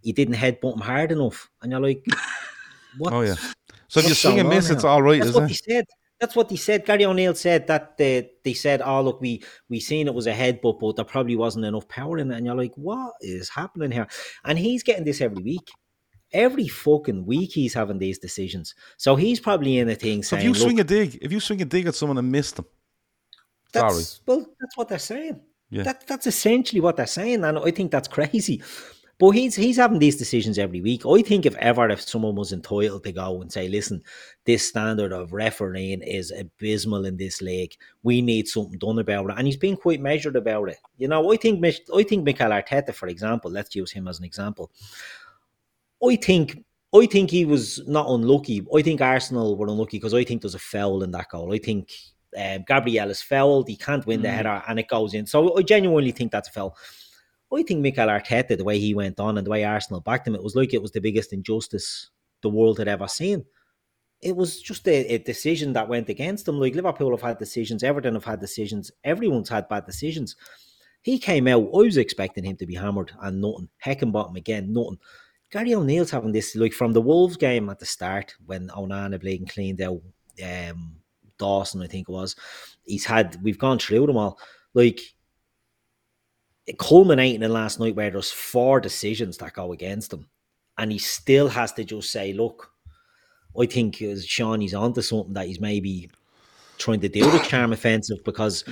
he didn't headbutt him hard enough, and you're like, what?
Oh yeah. So if you swing and miss, it's all right,
That's
is
what
it?
he said. That's what he said. Gary O'Neill said that they, they said, "Oh look, we we seen it was a headbutt, but there probably wasn't enough power in it." And you're like, "What is happening here?" And he's getting this every week. Every fucking week he's having these decisions. So he's probably in a thing
So
saying,
if you swing a dig, if you swing a dig at someone and miss them, sorry.
that's well, that's what they're saying.
Yeah.
That that's essentially what they're saying, and I think that's crazy. But he's he's having these decisions every week. I think if ever if someone was entitled to go and say, listen, this standard of refereeing is abysmal in this league. We need something done about it. And he's been quite measured about it. You know, I think I think Mikel Arteta, for example, let's use him as an example. I think I think he was not unlucky. I think Arsenal were unlucky because I think there's a foul in that goal. I think um, Gabriel is fouled. He can't win the
Mm.
header, and it goes in. So I genuinely think that's a foul. I think Mikel Arteta, the way he went on and the way Arsenal backed him, it was like it was the biggest injustice the world had ever seen. It was just a, a decision that went against them. Like Liverpool have had decisions, Everton have had decisions, everyone's had bad decisions. He came out, I was expecting him to be hammered and nothing. Heckingbottom again, nothing. Gary O'Neill's having this, like from the Wolves game at the start when Onana and cleaned out um, Dawson, I think it was. He's had, we've gone through them all. Like, culminating in last night where there's four decisions that go against him, and he still has to just say, "Look, I think Sean he's onto something that he's maybe trying to do the charm offensive because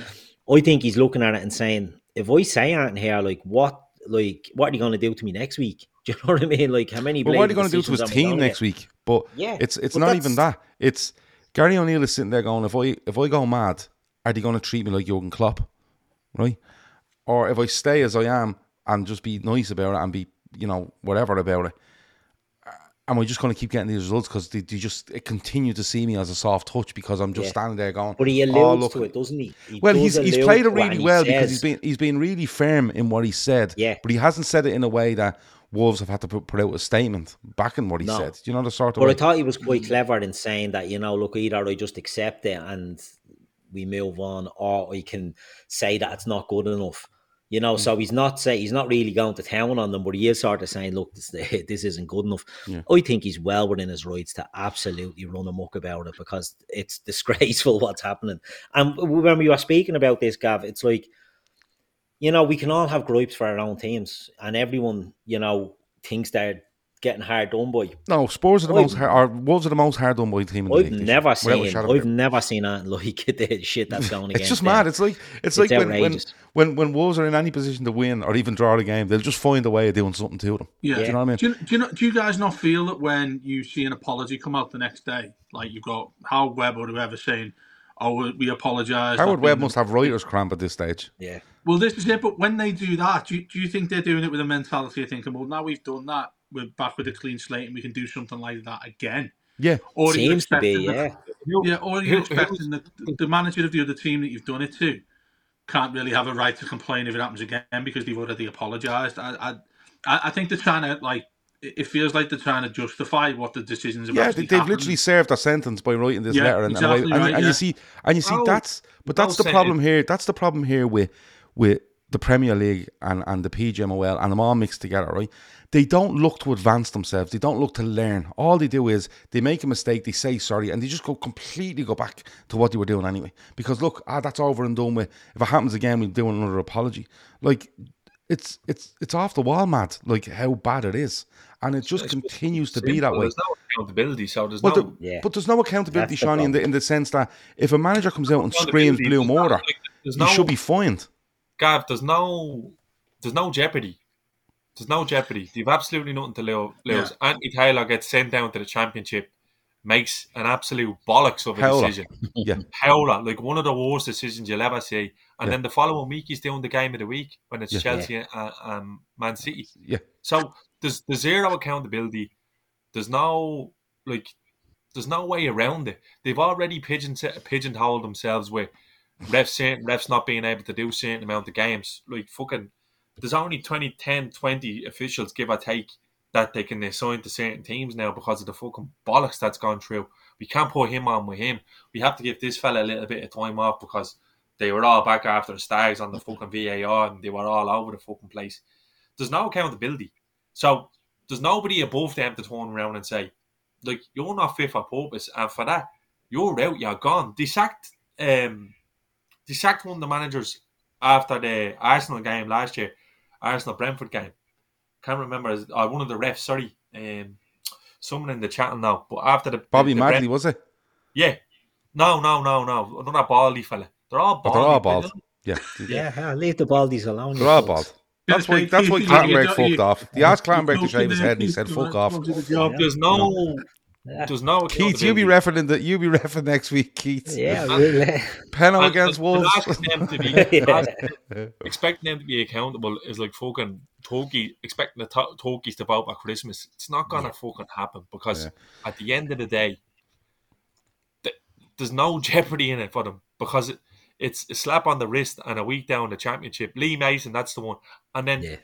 I think he's looking at it and saying, if I say anything here, like what, like what are you going to do to me next week? Do you know what I mean? Like how many?
But what are you going to do to his
decisions am I
team next
get?
week? But
Yeah,
it's it's not even that. It's Gary O'Neill is sitting there going, if I if I go mad, are they going to treat me like Jurgen Klopp, right? Or if I stay as I am and just be nice about it and be you know whatever about it, uh, am I just going to keep getting these results because they, they just it continue to see me as a soft touch because I'm just
Yeah.
standing there going,
But he
"Oh, look,
to it, doesn't he? He
well,
does
he's he's played it really
he
well because he's been he's been really firm in what he said.
Yeah.
but he hasn't said it in a way that Wolves have had to put, put out a statement backing what he
No.
said. Do you know the sort of
But
way?
I thought he was quite clever in saying that, you know, look, either I just accept it and we move on, or I can say that it's not good enough. You know,
Mm.
so he's not say he's not really going to town on them, but he is sort of saying, "Look, this this isn't good enough."
Yeah.
I think he's well within his rights to absolutely run amok about it because it's disgraceful what's happening. And when we were speaking about this, Gav, it's like you know, we can all have gripes for our own teams, and everyone, you know, thinks they're getting hard done by.
No, Spurs are the
I've-
most hard, or Wolves are the most hard done by team in the
I've
league.
never seen.
shadow of a
I've
doubt.
never seen anything like the shit that's going against.
It's just
them.
mad. It's like it's, like when, when when when Wolves are in any position to win or even draw the game, they'll just find a way of doing something to them.
Yeah.
Do you know what I mean?
Do you, do you know? Do you guys not feel that when you see an apology come out the next day, like you've got Howard Webb or whoever saying, "Oh, we apologise."
Howard Webb must have writer's cramp at this stage.
Yeah.
Well, this is it. But when they do that, do you, do you think they're doing it with a mentality of thinking, well, now we've done that, we're back with a clean slate and we can do something like that again?
Yeah,
or
Seems to be, yeah.
the- yeah, or you
who-
expecting the, the manager of the other team that you've done it to can't really have a right to complain if it happens again because they've already apologised. I, I, I I think they're trying to like. It it feels like they're trying to justify what the decisions. Have
Yeah, they, they've
happened.
literally served a sentence by writing this
Yeah,
letter, and, and, I-
exactly
and,
right,
and
yeah.
you see, and you see
No,
that's, but
no
that's the
saying-
problem here. That's the problem here with with the Premier League and and the PGMOL and them all mixed together, right? They don't look to advance themselves. They don't look to learn. All they do is they make a mistake, they say sorry, and they just go completely go back to what they were doing anyway. Because look, ah, that's over and done with. If it happens again, we'll do another apology. Like it's it's it's off the wall, mad. Like how bad it is, and it just continues to be that way.
There's no accountability, so there's
But,
no.
the-
Yeah.
but there's no accountability,
That's
Seany, in the in the sense that if a manager comes out and screams blue
there's no-
mortar,
like, there's
he should be fined.
Gav, there's no, there's no jeopardy. There's no jeopardy. They've absolutely nothing to lo- lose. Anthony Taylor gets sent down to the championship, makes an absolute bollocks of a
Howler.
decision.
Yeah.
Howler, like one of the worst decisions you'll ever see. And
Yeah.
then the following week, he's doing the game of the week when it's
Yeah.
Chelsea and um, Man City.
Yeah.
So there's there's zero accountability. There's no like there's no way around it. They've already pigeon pigeonholed themselves with refs refs not being able to do certain amount of games. Like fucking there's only 20, 10, 20 officials give or take that they can assign to certain teams now because of the fucking bollocks that's gone through. We can't put him on with him. We have to give this fella a little bit of time off because they were all back after the Stags on the fucking VAR and they were all over the fucking place. There's no accountability. So there's nobody above them to turn around and say, like, you're not fit for purpose, and for that, you're out, you're gone. They sacked um they sacked one of the managers after the Arsenal game last year, Arsenal Brentford game. Can't remember uh, one of the refs, sorry. Um someone in the chat now. But after the
Bobby
the, the
Madley,
Brent-
was it?
Yeah. No, no, no, no. Not Another baldy fella. They're all
But
baldy.
they're all bald. Yeah,
Yeah, yeah, leave the baldies alone.
they're all bald. That's
Yeah,
why. That's why
you- you-
Clattenburg
you-
fucked
you-
off. He asked Clattenburg to
You're
shave his head, and he said, "Fuck off."
doing the job.
There's no there's no
Keith, you be
accountability.
referring the you be referring next week, Keith.
Yeah, really.
Penal
And-
against
and
Wolves.
them to be,
Yeah.
expecting them to be accountable is like fucking turkey expecting the to- turkeys to vote by Christmas. It's not gonna fucking happen because
Yeah.
at the end of the day, th- there's no jeopardy in it for them because it, it's a slap on the wrist and a week down the championship. Lee Mason, that's the one, and then.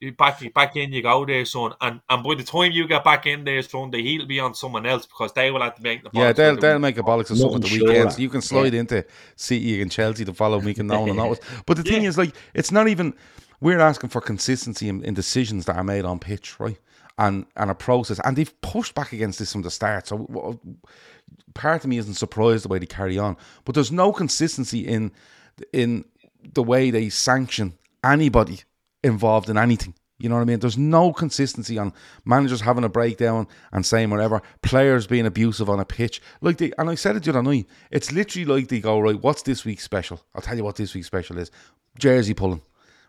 Yeah.
You back back in, you go there, son, and and by the time you get back in there, son, the heat will be on someone else because they will have to make the
Yeah, they'll
the
they'll
week.
make a bollocks of something the
Nothing
weekend,
sure.
so you can slide
Yeah.
into City and Chelsea the following week and no one will notice. But the thing
Yeah.
is, like, it's not even. We're asking for consistency in, in decisions that are made on pitch, right? And and a process, and they've pushed back against this from the start. So w- part of me isn't surprised the way they carry on, but there's no consistency in in the way they sanction anybody involved in anything. You know what I mean? There's no consistency on managers having a breakdown and saying whatever, players being abusive on a pitch. Like they and I said it the other night, it's literally like they go, right, what's this week's special? I'll tell you what this week's special is. Jersey pulling.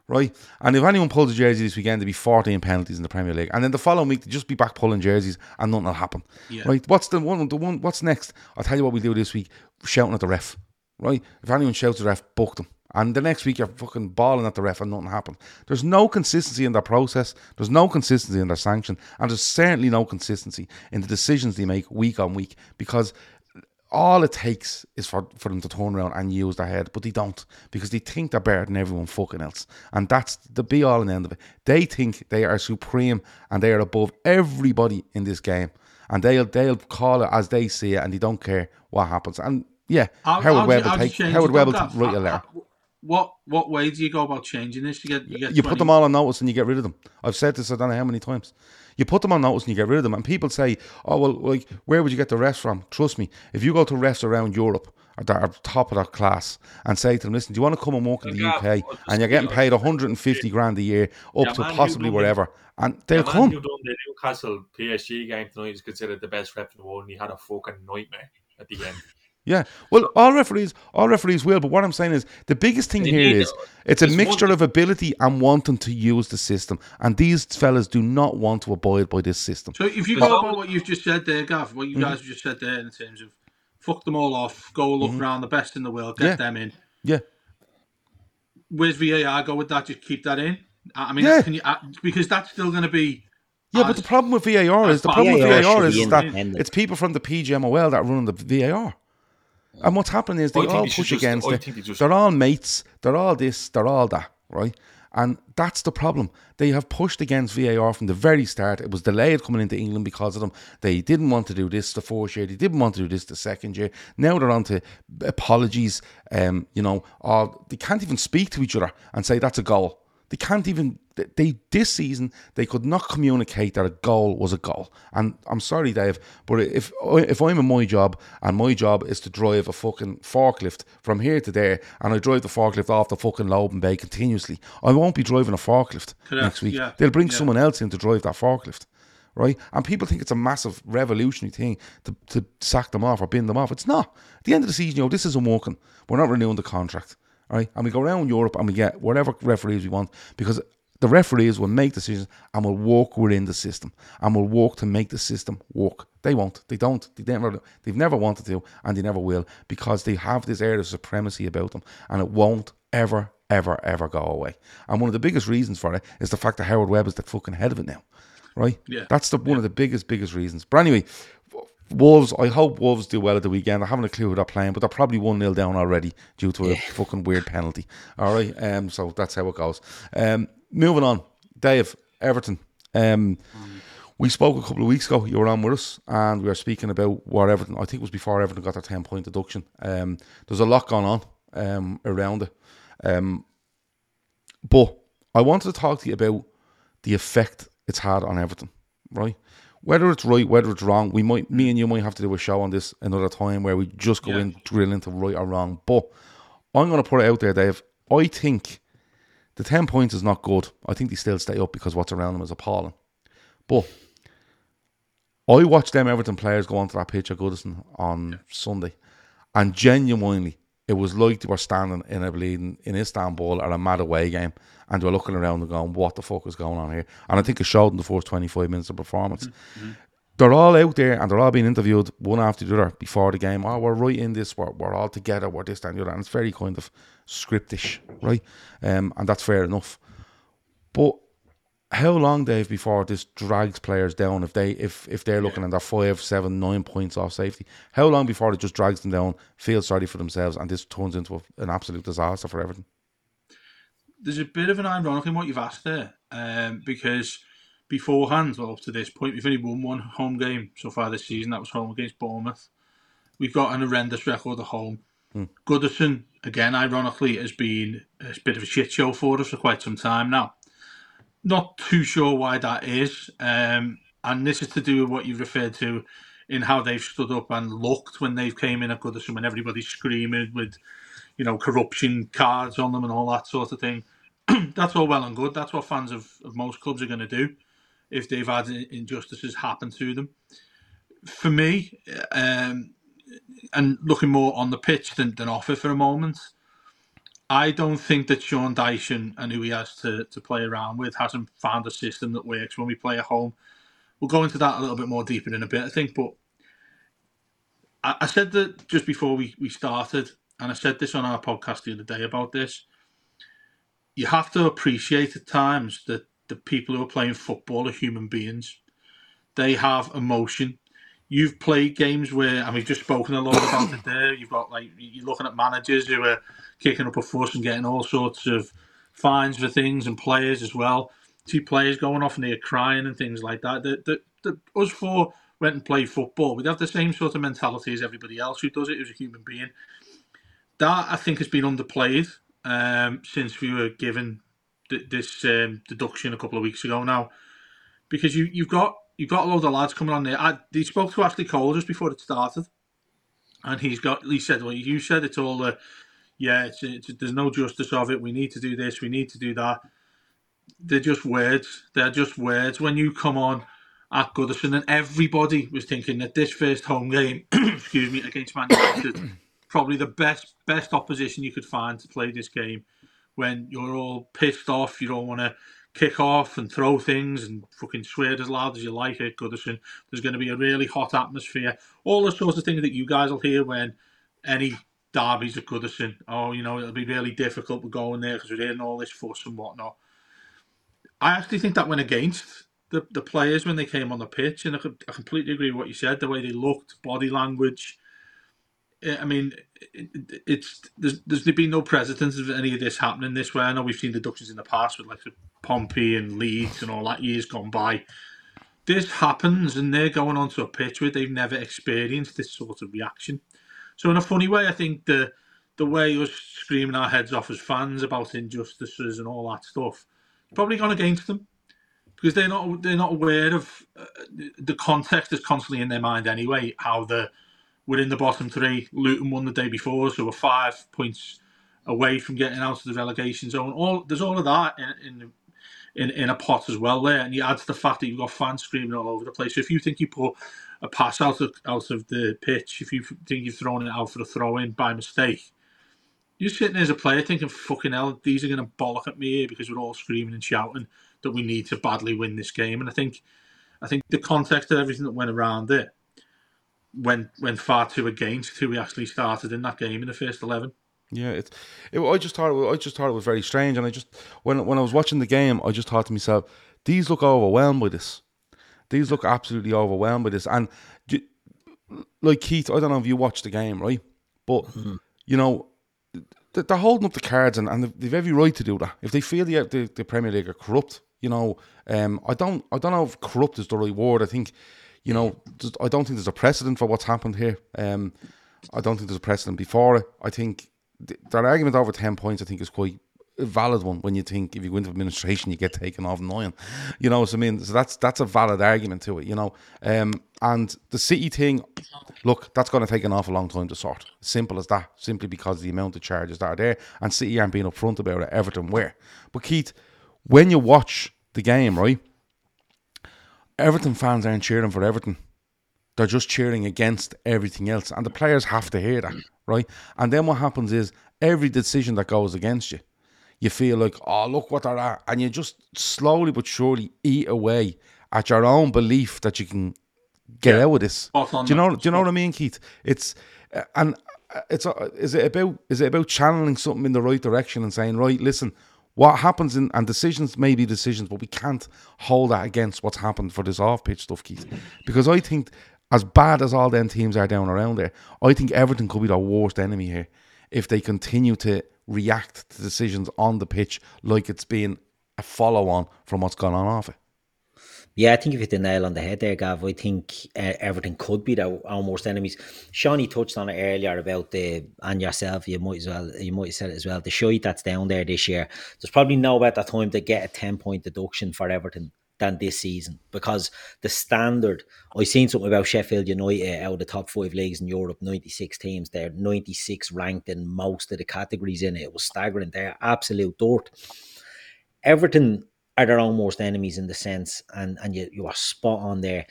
Right? And if anyone pulls a jersey this weekend, there'll be 14 penalties in the Premier League. And then the following week, they just be back pulling jerseys and nothing will happen.
Yeah.
Right? What's the one the one what's next? I'll tell you what we do this week, shouting at the ref. Right? If anyone shouts at the ref, book them. And the next week you're fucking bawling at the ref and nothing happened. There's no consistency in their process. There's no consistency in their sanction, and there's certainly no consistency in the decisions they make week on week because all it takes is for, for them to turn around and use their head, but they don't because they think they're better than everyone fucking else. And that's the be all and end of it. They think they are supreme and they are above everybody in this game. And they'll they'll call it as they see it and they don't care what happens. And yeah,
How-
Howard Webb will take Howard Webb will write a letter.
What what way do you go about changing this? You get you get
You put them all on notice and you get rid of them. I've said this I don't know how many times. You put them on notice and you get rid of them. And people say, "Oh well, like where would you get the refs from?" Trust me, if you go to refs around Europe that are top of their class and say to them, "Listen, do you want to come and work in the
Yeah,
UK?" and you're getting paid 150 grand a year, up
Yeah,
to possibly wherever, and they'll
the man
come.
the Newcastle PSG game tonight is considered the best ref in the world, and he had a fucking nightmare at the end.
Yeah, well, all referees, all referees will. But what I'm saying is, the biggest thing
They
here
need
is
it.
it's a
There's
mixture
one-
of ability and wanting to use the system, and these fellas do not want to abide by this system.
So if you go
no-
about what you've just said there, Gav, what you
Mm-hmm.
guys have just said there in terms of fuck them all off, go look around the best in the world, get
Yeah.
them in.
Yeah,
Where's VAR go with that? Just keep that in. I I mean,
Yeah.
can you uh, because that's still going to be
Yeah, but the problem with VAR is the problem with
VAR
VAR
should
is that it's people from the PGMOL that are running the VAR. And what's happening is they
think
all push against
I
it.
just-
They're all mates. They're all this. They're all that. Right. And that's the problem. They have pushed against VAR from the very start. It was delayed coming into England because of them. They didn't want to do this the first year. They didn't want to do this the second year. Now they're on to apologies. Um, you know, or they can't even speak to each other and say that's a goal. They can't even. They this season they could not communicate that a goal was a goal. And I'm sorry, Dave, but if if I'm in my job and my job is to drive a fucking forklift from here to there, and I drive the forklift off the fucking Loben Bay continuously, I won't be driving a forklift
Correct,
next week.
yeah,
They'll bring
yeah.
someone else in to drive that forklift. Right, and people think it's a massive revolutionary thing to, to sack them off or bin them off. It's not. At the end of the season, you know, this isn't working. We're not renewing the contract. Right, and we go around Europe and we get whatever referees we want because the referees will make decisions and will walk within the system and will walk to make the system work. They won't. They don't. They never. They've never wanted to, and they never will because they have this air of supremacy about them, and it won't ever, ever, ever go away. And one of the biggest reasons for it is the fact that Howard Webb is the fucking head of it now, right?
Yeah.
That's the one of the biggest, biggest reasons. But anyway. Wolves, I hope Wolves do well at the weekend. I haven't a clue who they're playing, but they're probably 1 0 down already due to a fucking weird penalty. All right. Um, so that's how it goes. Um, moving on. Dave, Everton. Um, we spoke a couple of weeks ago. You were on with us, and we were speaking about what Everton, I think it was before Everton got their 10 point deduction. Um, there's a lot going on um, around it. Um, but I wanted to talk to you about the effect it's had on Everton, right? Whether it's right, whether it's wrong, we might, me and you might have to do a show on this another time where we just go
Yeah.
in, drill into right or wrong. But I'm going to put it out there, Dave. I think the 10 points is not good. I think they still stay up because what's around them is appalling. But I watched them Everton players go onto that pitch at Goodison on Sunday, and genuinely, it was like they were standing in a bleeding in Istanbul at a mad away game, and they were looking around and going, "What the fuck is going on here?" And I think it showed in the first twenty five minutes of performance. Mm-hmm. They're all out there and they're all being interviewed one after the other before the game. Oh, we're right in this. We're, we're all together. We're this and the other, and it's very kind of scriptish, right? Um, and that's fair enough. But how long, Dave, before this drags players down if they if if they're looking and they're five, seven, nine points off safety? How long before it just drags them down, feel sorry for themselves, and this turns into a, an absolute disaster for everything?
there's a bit of an ironic in what you've asked there, um, because beforehand, well, up to this point, we've only won one home game so far this season. That was home against Bournemouth. We've got an horrendous record at home. Goodison, again, ironically, has been a bit of a shit show for us for quite some time now. Not too sure why that is, um, and this is to do with what you've referred to in how they've stood up and looked when they've came in at Goodison, when everybody's screaming with, you know, corruption cards on them and all that sort of thing. That's all well and good. That's what fans of, of most clubs are going to do if they've had injustices happen to them. For me, um, and looking more on the pitch than, than off it for a moment, I don't think that Sean Dyche and who he has to, to play around with hasn't found a system that works when we play at home. We'll go into that a little bit more deeper in a bit, I think. But I, I said that just before we, we started, and I said this on our podcast the other day about this. You have to appreciate at times that the people who are playing football are human beings. They have emotion. You've played games where, and we've just spoken a lot about it there. You've got like you're looking at managers who are kicking up a fuss and getting all sorts of fines for things, and players as well. Two players going off and they're crying and things like that. The, the, the, us four went and played football. We'd have the same sort of mentality as everybody else who does it, who's a human being. That I think has been underplayed um, since we were given th- this um, deduction a couple of weeks ago now, because you you've got you've got a load of lads coming on there. I, they spoke to Ashley Cole just before it started, and he's got he said, "Well, you said it's all uh, yeah, it's, it's there's no justice of it. We need to do this. We need to do that." They're just words. They're just words. When you come on at Goodison, and everybody was thinking that this first home game, excuse me, against Man United, probably the best best opposition you could find to play this game. When you're all pissed off, you don't want to kick off and throw things and fucking swear as loud as you like at Goodison. There's going to be a really hot atmosphere. All the sorts of things that you guys will hear when any derbies at Goodison. Oh, you know, it'll be really difficult. We're going there because we're hearing all this fuss and whatnot. I actually think that went against the, the players when they came on the pitch, and I, I completely agree with what you said. The way they looked, body language. I mean, it, it's there's there's been no precedent of any of this happening this way. I know we've seen deductions in the past with like Pompey and Leeds and all that years gone by. This happens, and they're going onto a pitch where they've never experienced this sort of reaction. So in a funny way, I think the the way us screaming our heads off as fans about injustices and all that stuff probably gone against them because they're not they're not aware of uh, the context is constantly in their mind anyway. How the we're in the bottom three. Luton won the day before, so we're five points away from getting out of the relegation zone. All there's all of that in in, in, in a pot as well there, and you add to the fact that you've got fans screaming all over the place. So if you think you put a pass out of out of the pitch, if you think you've thrown it out for a throw in by mistake, you're sitting there as a player thinking, "Fucking hell, these are going to bollock at me here because we're all screaming and shouting that we need to badly win this game." And I think, I think the context of everything that went around it went went far too against who we actually started in that game in the first eleven.
Yeah, it's. It, I just thought it, I just thought it was very strange, and I just when when I was watching the game, I just thought to myself, these look overwhelmed by this. These look absolutely overwhelmed by this, and like Keith, I don't know if you watched the game, right? But mm-hmm. you know, they're holding up the cards, and, and they've every right to do that. If they feel the, the, the Premier League are corrupt, you know, um, I don't I don't know if corrupt is the right word. I think you know, I don't think there's a precedent for what's happened here. Um, I don't think there's a precedent before it. I think th- that argument over 10 points, I think, is quite a valid one when you think if you go into administration you get taken off nine. You know so I mean? So that's that's a valid argument to it you know? Um, and the city thing look that's going to take an awful long time to sort. Simple as that. Simply because the amount of charges that are there and city aren't being upfront about it everton were. But Keith when you watch the game right Everton fans aren't cheering for Everton. They're just cheering against everything else. And the players have to hear that, right? And then what happens is every decision that goes against you, you feel like, oh, look what they're at. And you just slowly but surely eat away at your own belief that you can get yeah. out of this. Do you know? Do you know what I mean, Keith? It's uh, and uh, it's uh, is it about is it about channeling something in the right direction and saying, right, listen, what happens in and decisions may be decisions, but we can't hold that against what's happened for this off pitch stuff, Keith. Because I think as bad as all them teams are down around there, I think Everton could be the worst enemy here if they continue to react to decisions on the pitch like it's been a follow on from what's gone on off it.
Yeah, I think you hit the nail on the head there, Gav. I think uh, Everton could be our worst enemies. Shawnee touched on it earlier about the and yourself. You might as well you might have said it as well. The shite that's down there this year. There's probably no better time to get a ten point deduction for Everton than this season because the standard. I seen something about Sheffield United out of the top five leagues in Europe, ninety six teams. They're ninety six ranked in most of the categories in it. It was staggering. They're absolute dirt. Everton are their own worst enemies in the sense, and and you you are spot on there.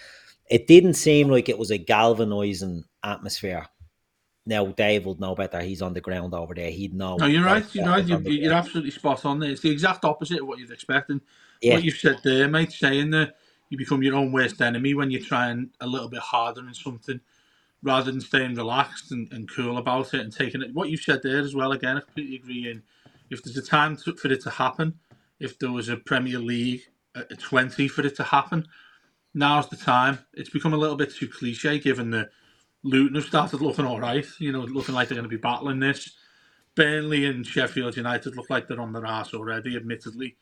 It didn't seem like it was a galvanizing atmosphere. Now Dave would know better. He's on the ground over there. He'd know.
No, you're right. You're right. You're, you're absolutely spot on there. It's the exact opposite of what you're expecting. Yeah. What you've said there, mate, saying that you become your own worst enemy when you're trying a little bit harder in something rather than staying relaxed and, and cool about it and taking it. What you've said there as well, again, I completely agree. In if there's a time to, for it to happen, if there was a Premier League uh, at 20 for it to happen. Now's the time. It's become a little bit too cliche given the Luton have started looking all right, you know, looking like they're going to be battling this. Burnley and Sheffield United look like they're on their ass already, admittedly.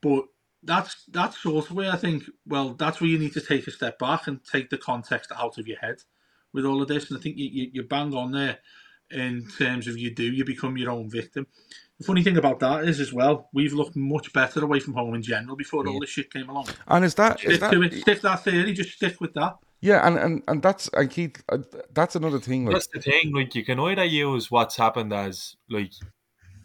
But that's that's sort of where I think, well, that's where you need to take a step back and take the context out of your head with all of this. And I think you, you, you bang on there in terms of you do, you become your own victim. The funny thing about that is, as well, we've looked much better away from home in general before yeah. all this shit came along.
And is that
stick
is that,
to it, stick that theory, just stick with that.
Yeah, and and, and that's and Keith, uh, that's another thing.
Like, that's the thing. Like you can either use what's happened as like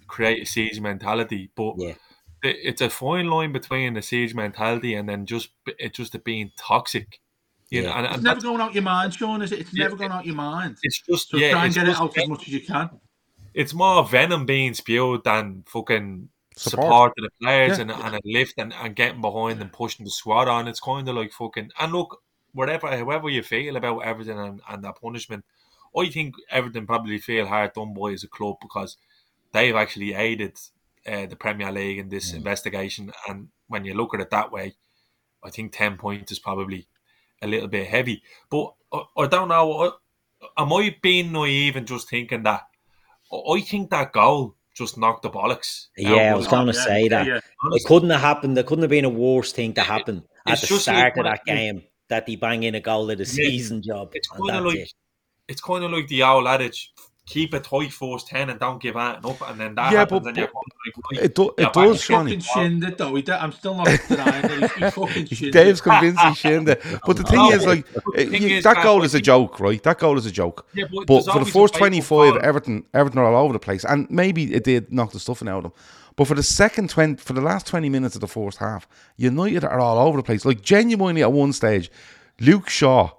create a siege mentality, but
yeah.
it's a fine line between a siege mentality and then just it just being toxic.
You yeah. know, and, and it's never going out your mind, Sean. Is it? It's yeah, never going out your mind.
It's just
so
yeah,
try and get it out as much as you can
it's more venom being spewed than fucking support, support the players yeah. and, and a lift and, and getting behind and pushing the squad on. It's kind of like fucking and look, whatever however you feel about everything and, and that punishment, I think Everton probably feel hard done by as a club because they've actually aided uh, the Premier League in this mm. investigation. And when you look at it that way, I think ten points is probably a little bit heavy. But I, I don't know. Am I being naive and just thinking that? I think that goal just knocked the bollocks.
Yeah, I was going to say that. Yeah, yeah. It couldn't have happened. There couldn't have been a worse thing to happen at the start like, of that game that he bang in a goal of the season job.
It's kind of like it. it's kind of like the old adage: keep it tight first ten and don't give out up, and then that yeah, happens. But, and
but it, do, it does, Seany.
Shinned it though. I'm still not denying. He fucking shinned
Dave's convinced he shinned it. But the thing is, like, eh, thing is, that goal is a joke, right? That goal is a joke. Yeah, but, but for the first twenty five, Everton, Everton are all over the place, and maybe it did knock the stuffing out of them. But for the second twenty, for the last twenty minutes of the first half, United are all over the place. Like genuinely, at one stage, Luke Shaw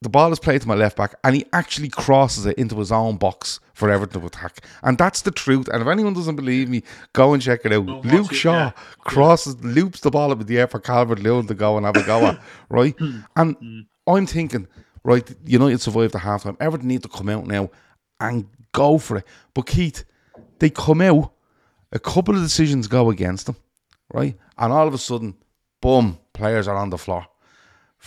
the ball is played to my left back and he actually crosses it into his own box for Everton to attack. And that's the truth. And if anyone doesn't believe me, go and check it out. No, Luke Shaw yeah. crosses, loops the ball up in the air for Calvert Lewin to go and have a go at, right? And mm. I'm thinking, right, United survived the half time. Everton need to come out now and go for it. But Keith, they come out, a couple of decisions go against them, right? And all of a sudden, boom, players are on the floor.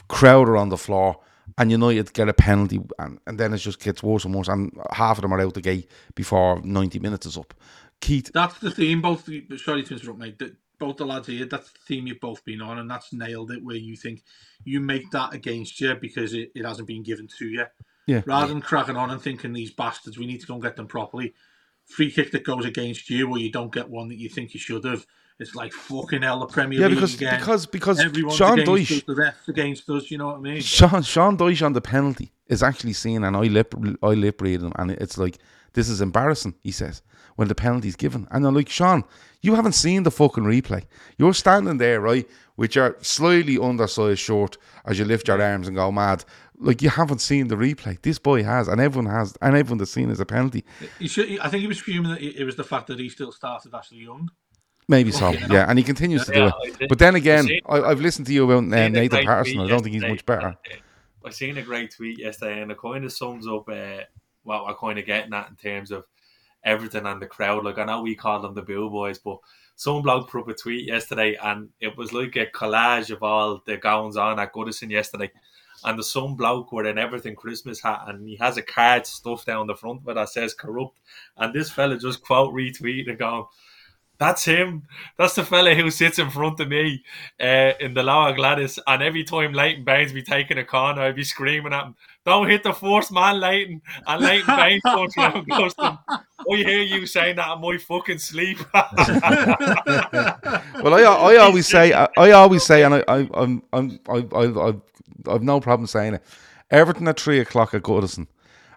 Crowder on the floor and United get a penalty, and, and then it just gets worse and worse, and half of them are out the gate before 90 minutes is up. Keith.
That's the theme, both, sorry to interrupt, mate, both the lads here, that's the theme you've both been on, and that's nailed it, where you think you make that against you because it, it hasn't been given to you.
Yeah.
Rather than cracking on and thinking these bastards, we need to go and get them properly. Free kick that goes against you, or you don't get one that you think you should have it's like fucking hell the Premier yeah,
League because,
again.
because because Everyone's Sean Dyche,
us, the refs against us. You know what I mean?
Sean Sean Dyche on the penalty is actually seen, and I lip I lip read him, and it's like this is embarrassing. He says when the penalty's given, and I'm like Sean, you haven't seen the fucking replay. You're standing there, right, with your slightly undersized short as you lift your arms and go mad. Like you haven't seen the replay. This boy has, and everyone has, and everyone that's seen is a penalty.
Should, I think he was fuming that it was the fact that he still started Ashley Young.
Maybe so, yeah, and he continues to do it. But then again, I, have listened to you about uh, Nathan Patterson. I don't think he's much better.
I seen a great tweet yesterday, and it kind of sums up uh, what we're kind of getting at in terms of everything and the crowd. Like I know we call them the Boo Boys, but some bloke put up a tweet yesterday, and it was like a collage of all the goings on at Goodison yesterday. And the some bloke wearing everything Christmas hat, and he has a card stuffed down the front of it that says corrupt. And this fella just quote retweeted and going, that's him. That's the fella who sits in front of me uh, in the Lower Gwladys. And every time Leighton Baines be taking a corner, I'd be screaming at him, Don't hit the first man, Leighton. And Leighton Baines comes around to him, I hear you saying that in my fucking sleep. well,
I, I always say, I, I always say, and I, I, I'm, I'm, I, I, I've no problem saying it. Everton at three o'clock at Goodison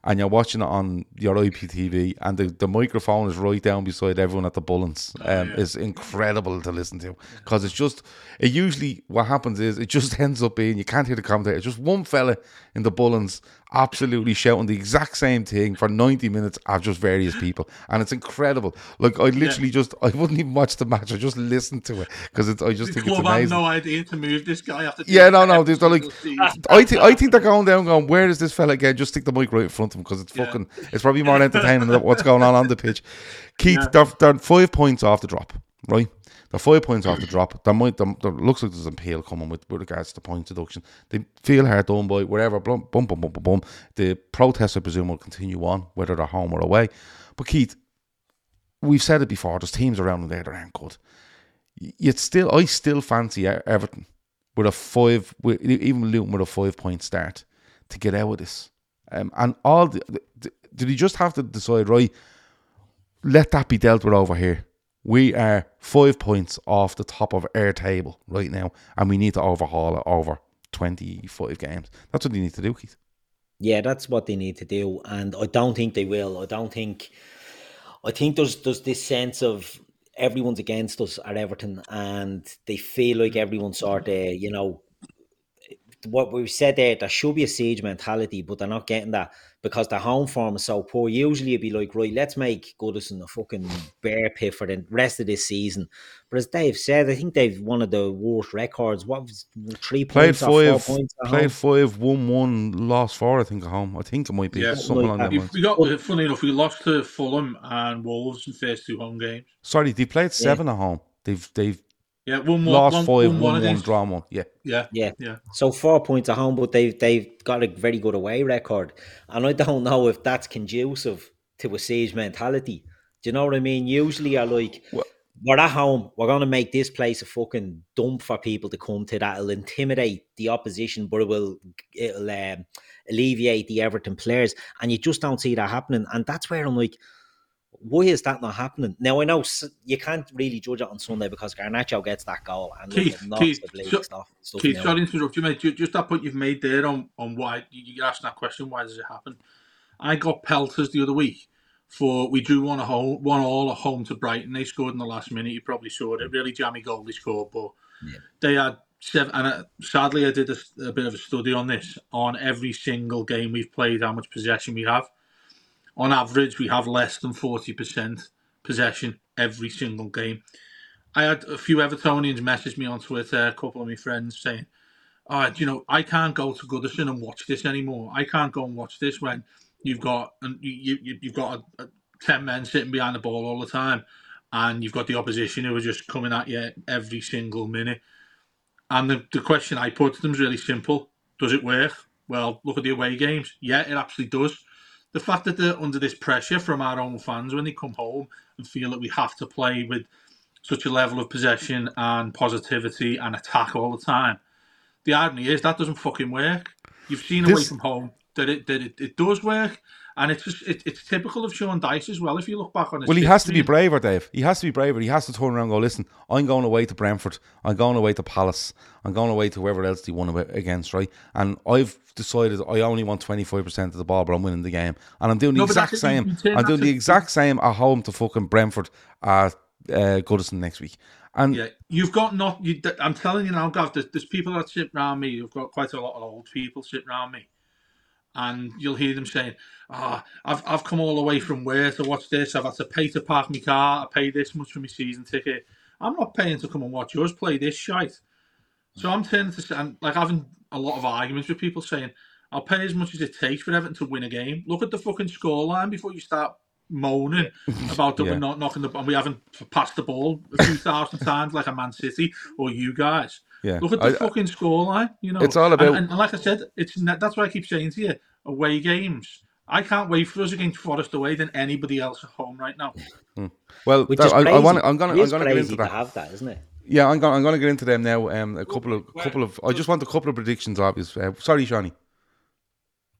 and you're watching it on your IPTV, and the, the microphone is right down beside everyone at the Bullens. Oh, um, yeah. Is incredible to listen to because it's just it usually what happens is it just ends up being you can't hear the commentator. It's just one fella in the Bullens absolutely shouting the exact same thing for 90 minutes of just various people. And it's incredible. Like, I literally yeah. just, I wouldn't even watch the match. I just listen to it because it's, I just the think it's amazing.
no idea to move this guy after.
Yeah, no, no. There's like, I, think I think they're going down going, where is this fella again? Just stick the mic right in front of him because it's yeah. fucking, it's probably more entertaining than what's going on on the pitch. Keith, yeah. they're, they're five points off the drop, right? They're five points off the drop. That might there looks like there's an appeal coming with, with regards to point deduction. They feel hard done by whatever. Bum bum bum bum bum. The protests, I presume, will continue on whether they're home or away. But Keith, we've said it before. There's teams around them there that aren't good. Yet still, I still fancy Everton with a five, with, even Luton with a five point start to get out of this. Um, and all the, the, did he just have to decide right? Let that be dealt with over here we are five points off the top of our table right now, and we need to overhaul it over 25 games. That's what they need to do, Keith.
Yeah, that's what they need to do, and I don't think they will. I don't think. I think there's there's this sense of everyone's against us at Everton, and they feel like everyone's sort of you know what we've said there. There should be a siege mentality, but they're not getting that because the home form is so poor. Usually it'd be like, right, let's make Goodison a fucking bear pit for the rest of this season. But as Dave said, I think they've one of the worst records. What was three
played
points
five,
points
played home? five, one, one, lost four. I think at home. I think it might be yeah, something like,
that. We got funny enough. We lost to Fulham and Wolves in first two home games.
Sorry, they played seven yeah. at home. They've they've
Yeah, one more.
lost
one,
five,
one,
one,
one,
one,
it is.
drawn one. Yeah,
Yeah,
Yeah.
yeah.
So four points at home, but they've they've got a very good away record, and I don't know if that's conducive to a siege mentality. Do you know what I mean? Usually, I like we're at home. We're going to make this place a fucking dump for people to come to. That'll intimidate the opposition, but it will it'll um, alleviate the Everton players, and you just don't see that happening. And that's where I'm like, why is that not happening? Now I know you can't really judge it on Sunday because Garnacho gets that goal and
Keith, Keith, so-
stuff. stuff
Keith, sorry to interrupt you, mate. Just that point you've made there on, on why you you asked that question, why does it happen? I got pelters the other week for we drew one at home, one all at home to Brighton. They scored in the last minute. You probably saw it. Really jammy goal they scored, but they had seven. And uh, sadly, I did a, a bit of a study on this on every single game we've played, how much possession we have. On average, we have less than forty percent possession every single game. I had a few Evertonians message me on Twitter, a couple of my friends saying, "Oh, you know, I can't go to Goodison and watch this anymore. I can't go and watch this when you've got and you, you you've got a, a, ten men sitting behind the ball all the time, and you've got the opposition who are just coming at you every single minute." And the, the question I put to them is really simple: Does it work? Well, look at the away games. Yeah, it absolutely does. The fact that they're under this pressure from our own fans when they come home and feel that we have to play with such a level of possession and positivity and attack all the time. The irony is that doesn't fucking work. You've seen away from home that it that it, it does work, and it's just it, it's typical of Sean Dyche as well. If you look back on his
Well, he has to be braver, Dave. He has to be braver. He has to turn around and go, listen, I'm going away to Brentford. I'm going away to Palace. I'm going away to whoever else he won against, right? And I've decided I only want 25% of the ball, but I'm winning the game. And I'm doing the
No,
exact
it.
Same. I'm doing the exact same at home to fucking Brentford at uh, Goodison next week. And
Yeah, you've got not. You, I'm telling you now, Gav. There's, there's people that sit around me. You've got quite a lot of old people sitting around me, and you'll hear them saying, "Ah, I've I've come all the way from where to watch this. I've had to pay to park my car. I pay this much for my season ticket. I'm not paying to come and watch yours play this shite." So I'm turning to and like having a lot of arguments with people saying, "I'll pay as much as it takes for Everton to win a game. Look at the fucking scoreline before you start." Moaning about that
Yeah.
we're not knocking the ball and we haven't passed the ball a few thousand times like a Man City or you guys.
Yeah.
Look at the
I- I-
fucking scoreline. You know,
It's all about-
And, and like I said, it's ne- that's why I keep saying to you, away games. I can't wait for us against Forest away than anybody else at home right now.
well,
Which
that-
is
I, I
crazy.
want. I'm gonna.
It
I'm gonna get
crazy
into
to
that.
have that, isn't it?
Yeah, I'm going. I'm going to get into them now. Um, a couple of couple of. I just want a couple of predictions. Obvious. Uh, sorry, Seany.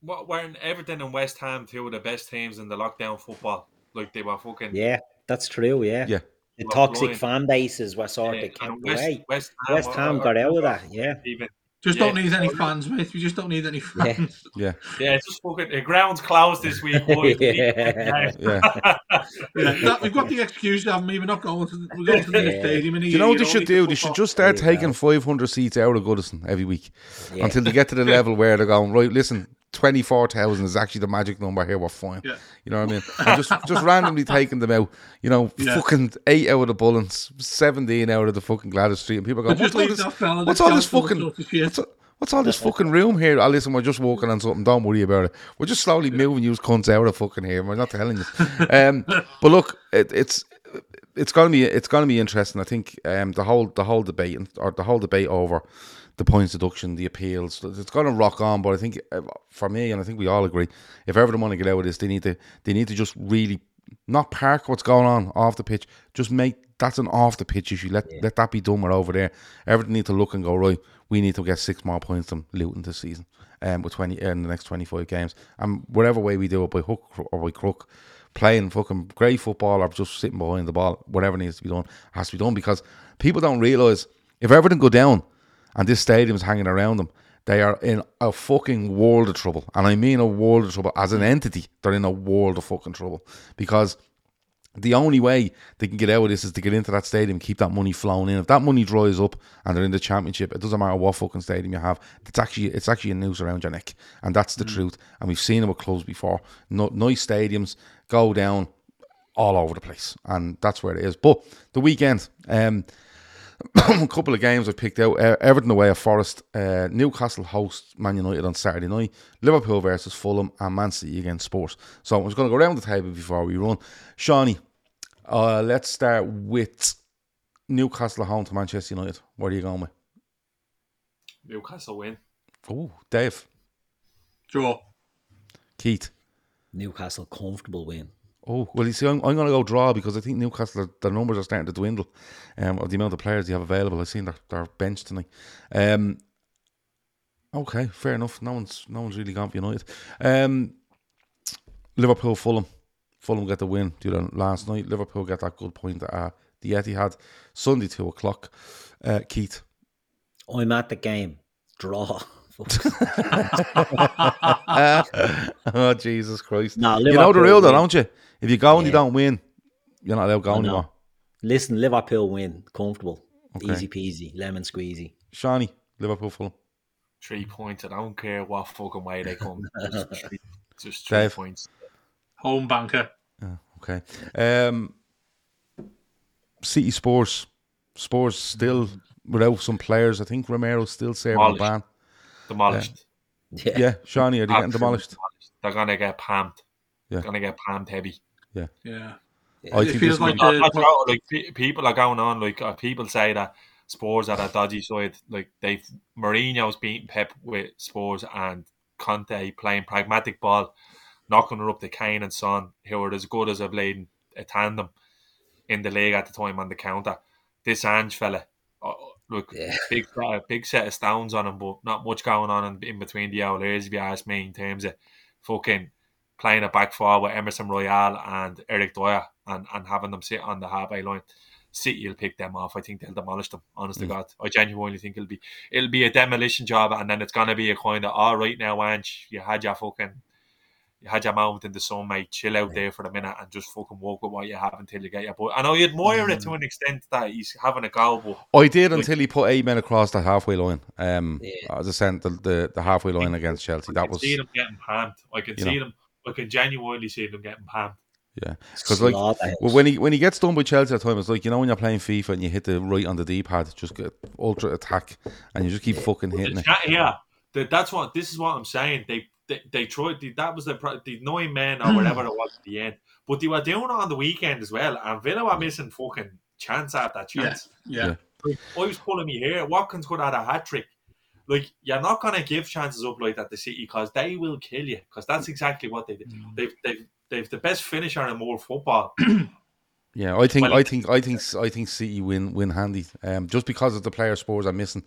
What weren't Everton and West Ham two of the best teams in the lockdown football? Like they were fucking
Yeah, that's true. Yeah,
Yeah.
The
Well,
toxic
blowing-
fan bases were sort
Yeah,
of kept
West,
away.
West
West Ham
were-
got out of that. Yeah,
Even
Just
Yeah.
don't need any fans, mate. We just don't need any
Yeah.
fans.
Yeah.
yeah, it's just fucking the ground's closed this week. boys.
Yeah.
Yeah.
Yeah, that, we've got the excuse, haven't we? We're not going to. We're going to the
Yeah.
stadium. In
Do you know what they should do? They should just start taking 500 seats out of Goodison every week
Yeah.
until they get to the level where they're going, right, listen, 24,000 is actually the magic number here, we're fine.
Yeah.
You know what I mean? Just just randomly taking them out, you know,
Yeah.
fucking 8 out of the Bullens, 17 out of the fucking Gwladys Street, and people go, what's all this, what's all this fucking,
sort of shit.
what's, all- what's all this fucking room here? Oh, listen, we're just walking on something, don't worry about it. We're just slowly moving you cunts out of fucking here, we're not telling you. Um, but look, it, it's it's gonna be it's gonna be interesting. I think um, the whole the whole debate and- or the whole debate over the points deduction, the appeals, it's gonna rock on. But I think uh, for me, and I think we all agree, if Everton want to get out of this, they need to they need to just really not park what's going on off the pitch. Just make that's an off the pitch issue. Let let that be done with over there. Everton need to look and go right. We need to get six more points than Luton this season. Um, with twenty in the next twenty five games, and whatever way we do it by hook or by crook, playing fucking great football or just sitting behind the ball, whatever needs to be done has to be done because people don't realise if Everton go down and this stadium's hanging around them, they are in a fucking world of trouble. And I mean a world of trouble. As an entity, they're in a world of fucking trouble because the only way they can get out of this is to get into that stadium, keep that money flowing in. If that money dries up and they're in the championship, it doesn't matter what fucking stadium you have. It's actually it's actually a noose around your neck, and that's the truth. And we've seen it with clubs before. No, nice stadiums go down all over the place, and that's where it is. But the weekend, um, a couple of games I've picked out. Uh, Everton away at Forest, uh, Newcastle host Man United on Saturday night, Liverpool versus Fulham, and Man City against Spurs. So I'm just going to go around the table before we run. Seany, uh, let's start with Newcastle home to Manchester United. Where are you going with?
Newcastle win.
Oh, Dave.
Draw.
Keith.
Newcastle comfortable win.
Oh well, you see, I'm, I'm going to go draw because I think Newcastle their numbers are starting to dwindle, um, of the amount of players you have available. I've seen their, their bench tonight. Um, okay, fair enough. No one's no one's really gone for United. Um, Liverpool, Fulham, Fulham get the win. Do that last night. Liverpool get that good point at uh, the Etihad Sunday two o'clock. Uh, Keith,
I'm at the game. Draw.
oh Jesus Christ!
Nah,
you know the
Liverpool
rule, though, don't you? If you go and you don't win, you're not allowed to go
I know.
anymore.
Listen, Liverpool win. Comfortable.
Okay.
Easy peasy. Lemon squeezy.
Seany Liverpool, Fulham.
Three points. I don't care what fucking way they come. Just three, just three points.
Home banker.
Okay. Um, City Spurs. Spurs still without some players. I think Romero's still serving a
Demolished.
ban.
Demolished.
Yeah.
Yeah, Seany, are they getting
Absolutely
demolished?
They're gonna get pammed.
Yeah.
Gonna get pammed heavy.
Yeah.
Yeah.
I
it
think
feels like the,
that's what, like people are going on. Like uh, people say that Spurs are a dodgy side. Like they've Mourinho's beating Pep with Spurs and Conte playing pragmatic ball, knocking her up to Kane and Son, who are as good as a blade a tandem in the league at the time on the counter. This Ange fella, uh, look,
Yeah.
big uh, big set of stones on him, but not much going on in, in between the old ears. If you ask me, in terms of fucking playing a back four with Emerson Royal and Eric Dier and, and having them sit on the halfway line. City will pick them off. I think they'll demolish them. Honest to God, I genuinely think it'll be it'll be a demolition job, and then it's gonna be a kind of all right now, Ange. You had your fucking you had your moment in the sun, mate. Chill out there for a minute and just fucking walk with what you have until you get your boy. And I admire it to an extent that he's having a go, but
I did
Like-
until he put eight men across the halfway line. Um,
Yeah.
as I said, the, the, the halfway line against Chelsea.
I
That
can
was
see them getting panned. I can see
know.
them. I can genuinely see them getting panned.
yeah. Because like well, when he when he gets done with Chelsea at the time, it's like you know when you're playing FIFA and you hit the right on the D pad, just get ultra attack, and you just keep fucking hitting
The
it.
chat here, that that's what this is what I'm saying. They they, they tried. They, that was the pro- the nine men or whatever it was at the end. But they were doing it on the weekend as well, and Villa were missing fucking chance after chance.
Yeah.
Yeah.
Like, I was pulling me here. Watkins could have had a hat trick. Like you're not gonna give chances up like that to City because they will kill you. Because that's exactly what they did. They've they've they've the best finisher in world football.
Yeah, I think
Well,
I think I think I think City win win handy. Um, just because of the player Spurs are missing,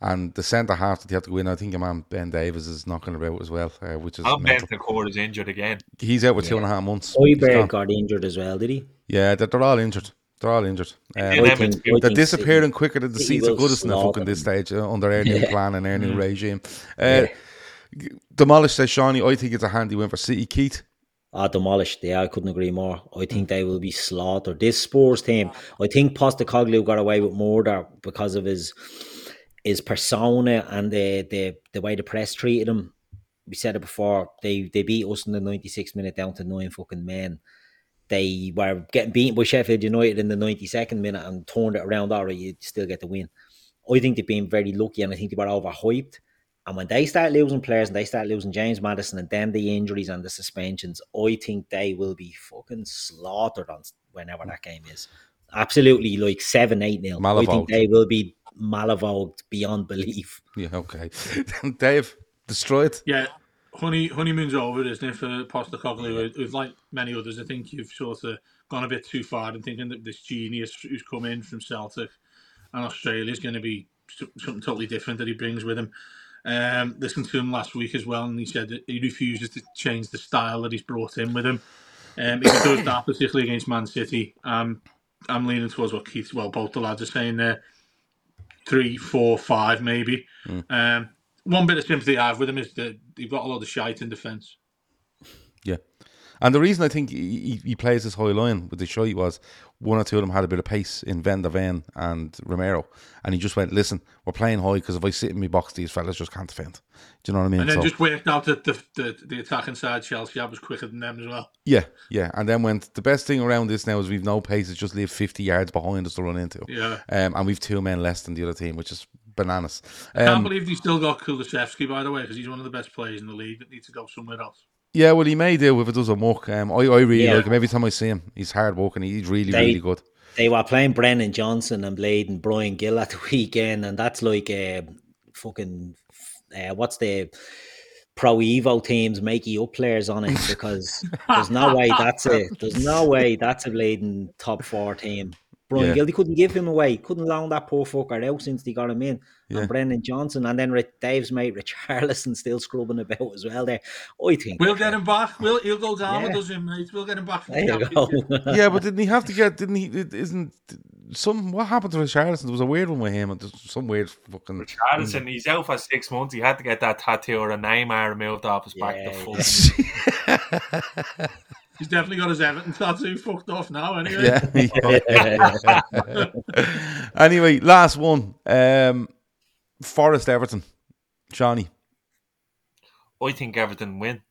and the centre half that they have to go win. I think your man Ben Davies is knocking about as well, uh, which is
And
mental.
Bentancur is injured again.
he's out with two
Yeah.
and a half months. He's Højbjerg
got injured as well, did he?
Yeah, they're, they're all injured. They're all injured. Um,
Yeah,
I think-
they're
think
disappearing
City-
quicker than the
City
seats of
will
goodness in the fucking this stage uh, under their new
Yeah.
plan and their new
Mm.
regime. Uh, Demolish says Seany. I think it's a handy win for City. Keith.
Ah, demolished. Yeah, I couldn't agree more. I think they will be slaughtered. This Spurs team, I think Postecoglou got away with murder because of his his persona and the the, the way the press treated him. We said it before. They they beat us in the 96 minute down to nine fucking men. They were getting beaten by Sheffield United in the 92nd minute and turned it around. All right, you still get the win. I think they've been very lucky and I think they were overhyped. And when they start losing players and they start losing James Maddison and then the injuries and the suspensions, I think they will be fucking slaughtered on whenever that game is. Absolutely like 7 8 nil. I think they will be malavogued beyond belief.
Yeah, okay. Dave, destroyed.
Yeah, honey, honeymoon's over, isn't it, for Postecoglou? With, with like many others, I think you've sort of gone a bit too far in thinking that this genius who's come in from Celtic and Australia is going to be something totally different that he brings with him. Um, listened to him last week as well, and he said that he refuses to change the style that he's brought in with him. Um, if he does that, particularly against Man City, um, I'm leaning towards what Keith, well, both the lads are saying there. Three, four, five, maybe. Um, one bit of sympathy I have with him is that they've got a lot of shite in defence.
Yeah. And the reason I think he, he- plays this high line with the shite was one or two of them had a bit of pace in Van der Ven and Romero. And he just went, listen, we're playing high because if I sit in my box, these fellas just can't defend. Do you know what I mean?
And then
So-
just worked out that the, the, the attacking side Chelsea was quicker than them as well.
Yeah, yeah. And then went, the best thing around this now is we've no pace, it's just leave 50 yards behind us to run into.
Yeah.
Um, and we've two men less than the other team, which is bananas.
I can't
Um,
believe they still got Kulusevski, by the way, because he's one of the best players in the league that needs to go somewhere else.
Yeah, well, he may do if it doesn't work. Um, I, I really
Yeah.
like him. Every time I see him, he's hard working. He's really,
They-
really good.
They were playing Brennan Johnson and Blade and Bryan Gil at the weekend, and that's like uh, fucking uh, what's the Pro Evo teams making up players on it because there's no way that's a there's no way that's a Bladen top four team. Bryan
Yeah.
Gil, they couldn't give him away, couldn't loan that poor fucker out since they got him in.
Yeah.
And Brennan Johnson, and then Ri- Dave's mate Richarlison still scrubbing about as well. There, I think
We'll get him back. We'll he'll go down
Yeah.
with us, in, mate. We'll get him back.
There
the
you go.
yeah, but didn't he have to get? Didn't he? It isn't some? What happened to Richarlison? There was a weird one with him. and there's Some weird fucking.
Richardson, he's out for six months. He had to get that tattoo or a Neymar removed off his back.
Yeah,
The fuck.
He's definitely got his Everton tattoo fucked off now. Anyway.
Yeah. anyway, last one. Um, Forest Everton. Johnny.
I think Everton win.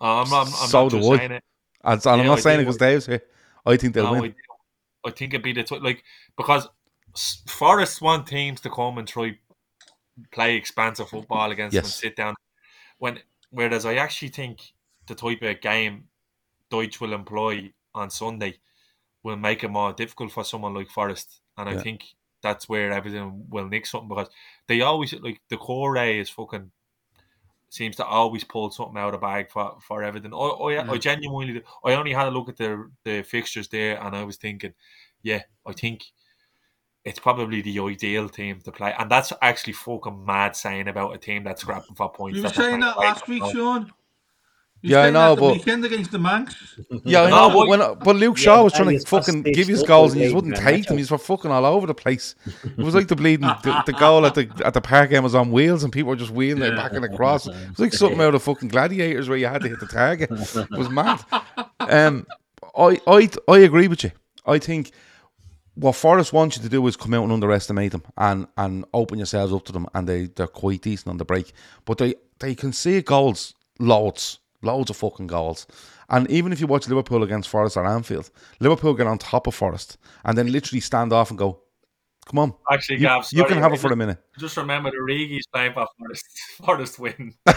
Uh, I'm not. I'm
so
not just
I.
saying it.
And so I'm not
I
saying it because Dave's here. I think they'll
No,
win.
I. I think it'd be the tw- like because Forest want teams to come and try play expansive football against them and sit down. When whereas I actually think the type of game Dyche will employ on Sunday will make it more difficult for someone like Forest, and I think that's where Everton will nick something because they always like the core is fucking seems to always pull something out of the bag for, for Everton. I, I, I genuinely, I only had a look at the the fixtures there, and I was thinking, yeah, I think it's probably the ideal team to play, and that's actually fucking mad saying about a team that's scrapping for points.
You were saying that last week, Sean. You
Yeah, I know,
that the
but-
weekend against the Manx.
Yeah, I know, but,
but-
when, but Luke
Yeah,
Shaw was trying to fucking give his goals and he just wouldn't
and
take them.
Nacho.
He's were fucking all over the place. It was like the bleeding the, the goal at the at the park game was on wheels and people were just wheeling it back and across. It was like something out of fucking gladiators where you had to hit the target. It was mad. Um, I I I agree with you. I think what Forest wants you to do is come out and underestimate them and, and open yourselves up to them, and they they're quite decent on the break. But they they can see goals, loads, loads of fucking goals. And even if you watch Liverpool against Forest or Anfield, Liverpool get on top of Forest and then literally stand off and go, "Come on,
Actually,
you,
Gav,
you can have
I
it for a minute."
Just remember Origi's playing for Forest. Forest win.
Good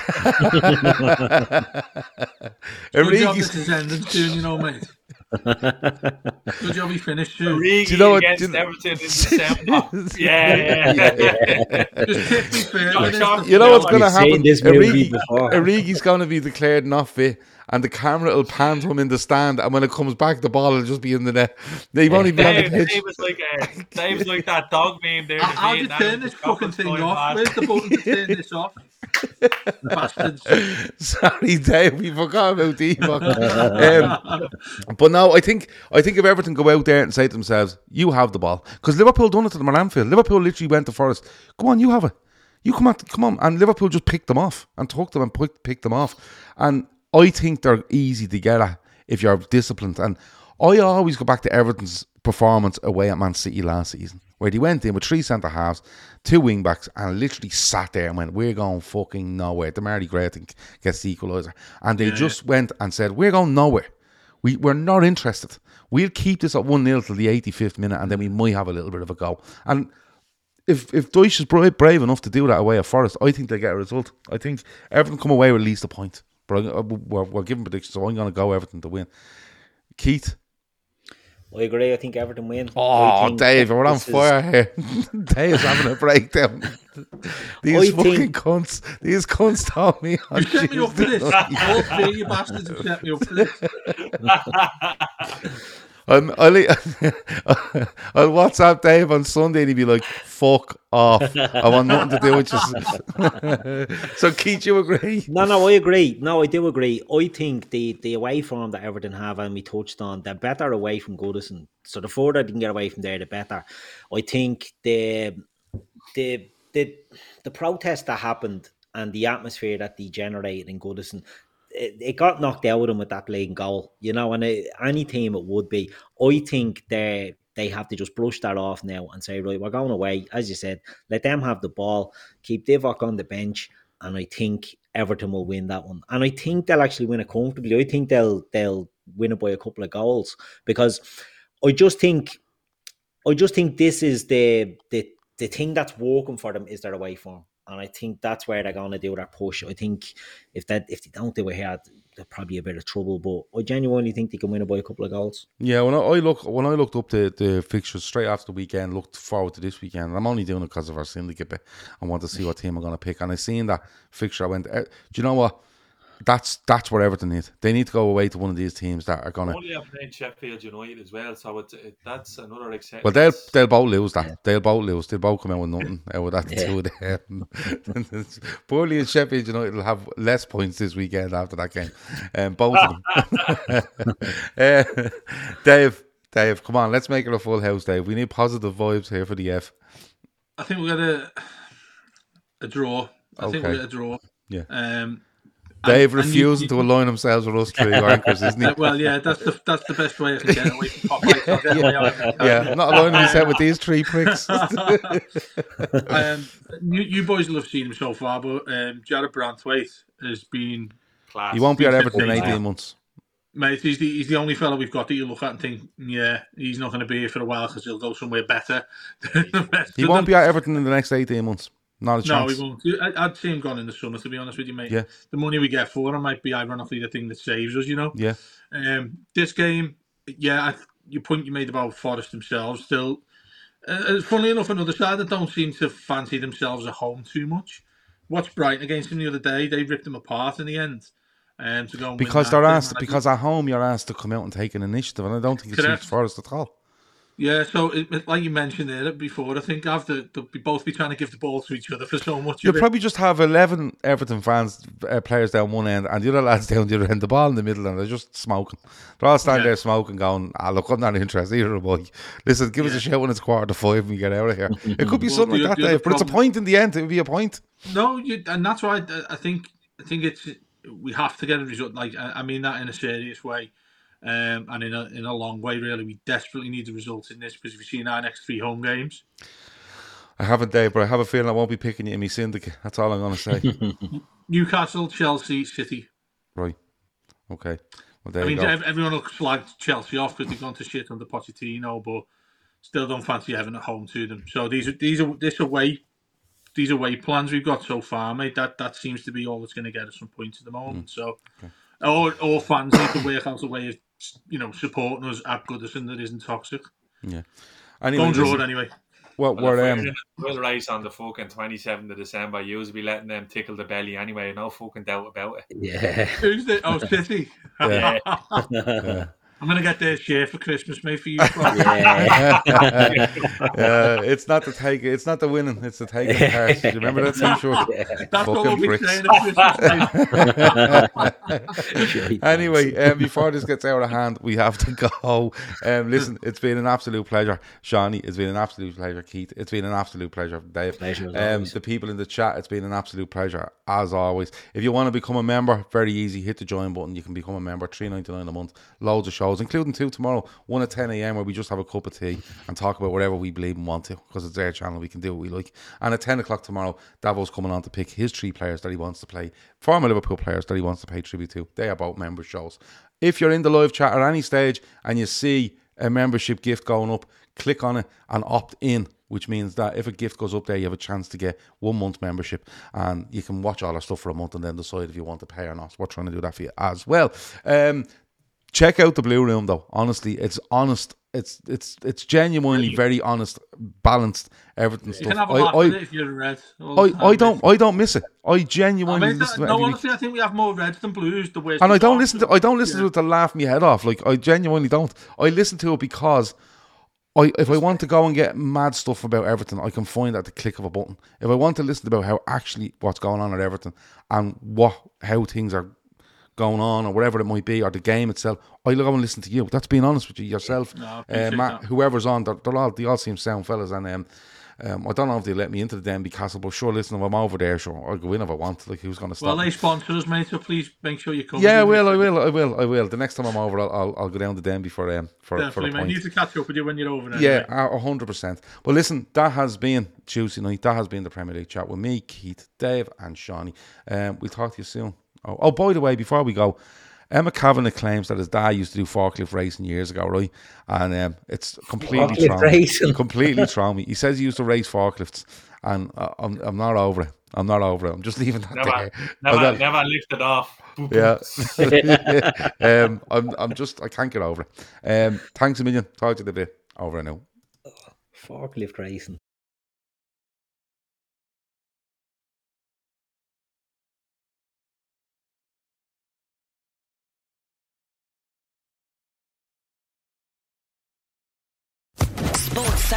job
Origi's-
this is ending soon, you know, mate. Good job he finished soon.
Origi
Do you know what-
against
do you-
Everton in December. yeah, yeah.
Just pick me fair.
Josh
innit?
Armstrong
You know what's going to happen?
this movie
Origi. Origi's going to be declared not fit, and the camera will pan to him in the stand, and when it comes back, the ball will just be in the net. They won't even be on the
Dave,
pitch.
Dave was like uh, a, Dave was like that dog meme there.
How- How do you turn this fucking thing off? Where's the button to turn this off?
Sorry, Dave, we forgot about Divock. um, but no, I think I think if Everton go out there and say to themselves, "You have the ball," because Liverpool done it to them at Anfield. Liverpool literally went to Forest. Come on, you have it. You come on, come on, and Liverpool just picked them off and took them and picked picked them off. And I think they're easy to get at if you're disciplined. And I always go back to Everton's performance away at Man City last season, where they went in with three centre halves, two wing backs, and literally sat there and went, "We're going fucking nowhere." Demarai Gray I think gets the equaliser, and they just went and said, "We're going nowhere. We we're not interested. We'll keep this at one 0 till the 85th minute, and then we might have a little bit of a go." And if if Dyche is brave, brave enough to do that away at Forest, I think they get a result. I think Everton come away with at least a point. But I, we're, we're giving predictions, so I'm going to go Everton to win. Keith.
I agree. I think Everton win.
Oh, Dave, we're on
this is-
fire here. Dave's having a breakdown. These
I
fucking
think-
cunts. These cunts told me on
You set me up for this. All three of you bastards have set me up for this.
Um, I'll, I'll WhatsApp Dave on Sunday and he'd be like, fuck off. I want nothing to do with you. so, Keith, you agree?
No, no, I agree. No, I do agree. I think the the away form that Everton have, and we touched on, they're better away from Goodison. So the further they can get away from there, the better. I think the the the the protest that happened and the atmosphere that they generated in Goodison. It, it got knocked out of them with that blatant goal, you know, and it, any team it would be. I think they they have to just brush that off now and say, right, we're going away. As you said, let them have the ball, keep Divock on the bench, and I think Everton will win that one. And I think they'll actually win it comfortably. I think they'll they'll win it by a couple of goals because I just think I just think this is the the the thing that's working for them is their away form. And I think that's where they're going to do their push. I think if that if they don't do it here, they're probably a bit of trouble. But I genuinely think they can win it by a couple of goals.
Yeah, when I, I look when I looked up the, the fixtures straight after the weekend, looked forward to this weekend. I'm only doing it because of our syndicate. I want to see what team I'm going to pick. And I seen that fixture. I went, eh, do you know what? That's that's what Everton need. They need to go away to one of these teams that are going to.
Only have playing Sheffield United as well, so it, it, that's another exciting.
Well, they'll they'll both lose that. They'll both lose. They'll both come out with nothing out of that
Yeah.
two of them. Burnley and Sheffield United will have less points this weekend after that game. Um, both of them. uh, Dave, Dave, come on, let's make it a full house, Dave. We need positive vibes here for the F.
I think we're gonna a draw. I think we're gonna draw.
Yeah.
Um,
Dave
and- and you-
refusing to align themselves with us three anchors, isn't he?
Uh, well, yeah, that's the that's the best way I can get away from Popeye. so I'll get away on it.
yeah, not aligning himself with these three pricks.
um, you, you boys will have seen him so far, but um, Jarrad Branthwaite has been
Class.
he won't be at Everton in 18 months.
Mate, he's the, he's the only fellow we've got that you look at and think, yeah, he's not going to be here for a while because he'll go somewhere better. than the rest
He
of
won't
them.
be at Everton in the next 18 months. Not a chance.
No, we won't. I'd see him gone in the summer, to be honest with you, mate.
Yeah.
The money we get for him might be ironically the thing that saves us, you know?
Yeah.
Um, this game, yeah, I, your point you made about Forest themselves, still, uh, uh, funnily enough, another side that don't seem to fancy themselves at home too much. Watched Brighton against them the other day. They ripped them apart in the end. Um, to go and
Because they're asked, because at home you're asked to come out and take an initiative, and I don't think it
Correct.
suits Forest at all.
Yeah, so it, like you mentioned there before, I think after they'll be both be trying to give the ball to each other for so much.
You'll probably just have 11 Everton fans, uh, players down one end, and the other lads down the other end, the ball in the middle, and they're just smoking. They're all standing
Yeah.
there smoking, going, ah, look, I'm not interested either, boy. Listen, give us a shout when it's quarter to five and we get out of here. It could be
Well,
something
the-
like that, Dave, but it's a point in the end. It would be a point.
No, you, and that's why I, I think I think it's we have to get a result. Like I, I mean that in a serious way, um, and in a in a long way. Really, we desperately need the results in this because if we've seen our next three home games.
I haven't, Dave, but I have a feeling I won't be picking you in my syndicate. That's all I'm going to say.
Newcastle, Chelsea, City.
right. Okay. Well, there
I
you
mean,
go.
ev- everyone will slag Chelsea off because they've gone to shit under Pochettino, but still don't fancy having at home to them. So these are these are this away these away plans we've got so far, mate. That that seems to be all that's going to get us some points at the moment. So, or or fans need to work out a way of you know supporting us at Goodison that isn't toxic.
Yeah. Anyway,
Don't draw it
listen,
anyway.
Well,
Well, if
we're,
we're
um,
in a race on the fucking 27th of December, you'll be letting them tickle the belly anyway, no fucking doubt about it.
Yeah.
Who's the oh City?
Yeah.
Yeah.
I'm gonna get this share for Christmas, mate, for you.
Yeah.
uh, it's not the take. It's not the winning. It's the taking part. Do you remember that T-shirt?
That's what
Fucking
we'll be saying at Christmas.
anyway, um, before this gets out of hand, we have to go. Um, listen, it's been an absolute pleasure, Seany. It's been an absolute pleasure, Keith. It's been an absolute pleasure, Dave.
Pleasure
Um, the people in the chat, it's been an absolute pleasure as always. If you want to become a member, very easy. Hit the join button. You can become a member. Three ninety nine a month. Loads of shows, including two tomorrow. One at ten a.m. where we just have a cup of tea and talk about whatever we believe and want to, because it's their channel. We can do what we like. And at ten o'clock tomorrow, Davo's coming on to pick his three players that he wants to play, former Liverpool players that he wants to pay tribute to. They are both member shows. If you're in the live chat at any stage and you see a membership gift going up, click on it and opt in. Which means that if a gift goes up there, you have a chance to get one month membership, and you can watch all our stuff for a month and then decide if you want to pay or not. We're trying to do that for you as well. Um, check out the Blue Room though. Honestly, it's honest. It's it's it's genuinely very honest, balanced. Everything
You
stuff.
can have a
I-
laugh
I-
with it if you're red.
I, I don't I don't miss it. I
I
genuinely
mean,
listen to it
no,
every week.
honestly, I think we have more reds than blues. The worst
And I don't listen to I don't listen
Yeah.
to it to laugh me head off. Like I genuinely don't. I listen to it because I if I want to go and get mad stuff about everything, I can find at the click of a button. If I want to listen about how actually what's going on at everything and what how things are going on or whatever it might be or the game itself, I go and listen to you. That's being honest with you yourself,
No,
uh, Matt, whoever's on. They're, they're all they all seem sound fellas and um. Um, I don't know if they let me into the Denby Castle, but sure, listen, if I'm over there, sure, I'll go in if I want. Like, who's going to stop
Well, they sponsor us, mate. So please make sure you come.
Yeah, I will. I will, I will, I will. The next time I'm over, I'll, I'll, I'll go down to Denby for um for, for a point.
Need to catch up with you when you're over there.
Yeah, hundred percent. Well, listen, that has been Tuesday night. That has been the Premier League chat with me, Keith, Dave, and Seany. Um, we'll talk to you soon. Oh, oh, by the way, before we go, Emma Kavanagh claims that his dad used to do forklift racing years ago, right? And um, it's completely
Forklift
thrown
racing.
completely thrown. He says he used to race forklifts, and uh, I'm, I'm not over it. I'm not over it. I'm just leaving that
Never,
there.
never,
I'm
never lift it off.
Yeah. um, I'm, I'm just, I can't get over it. Um, thanks a million. Talk to you in a bit. Over and out.
Forklift racing.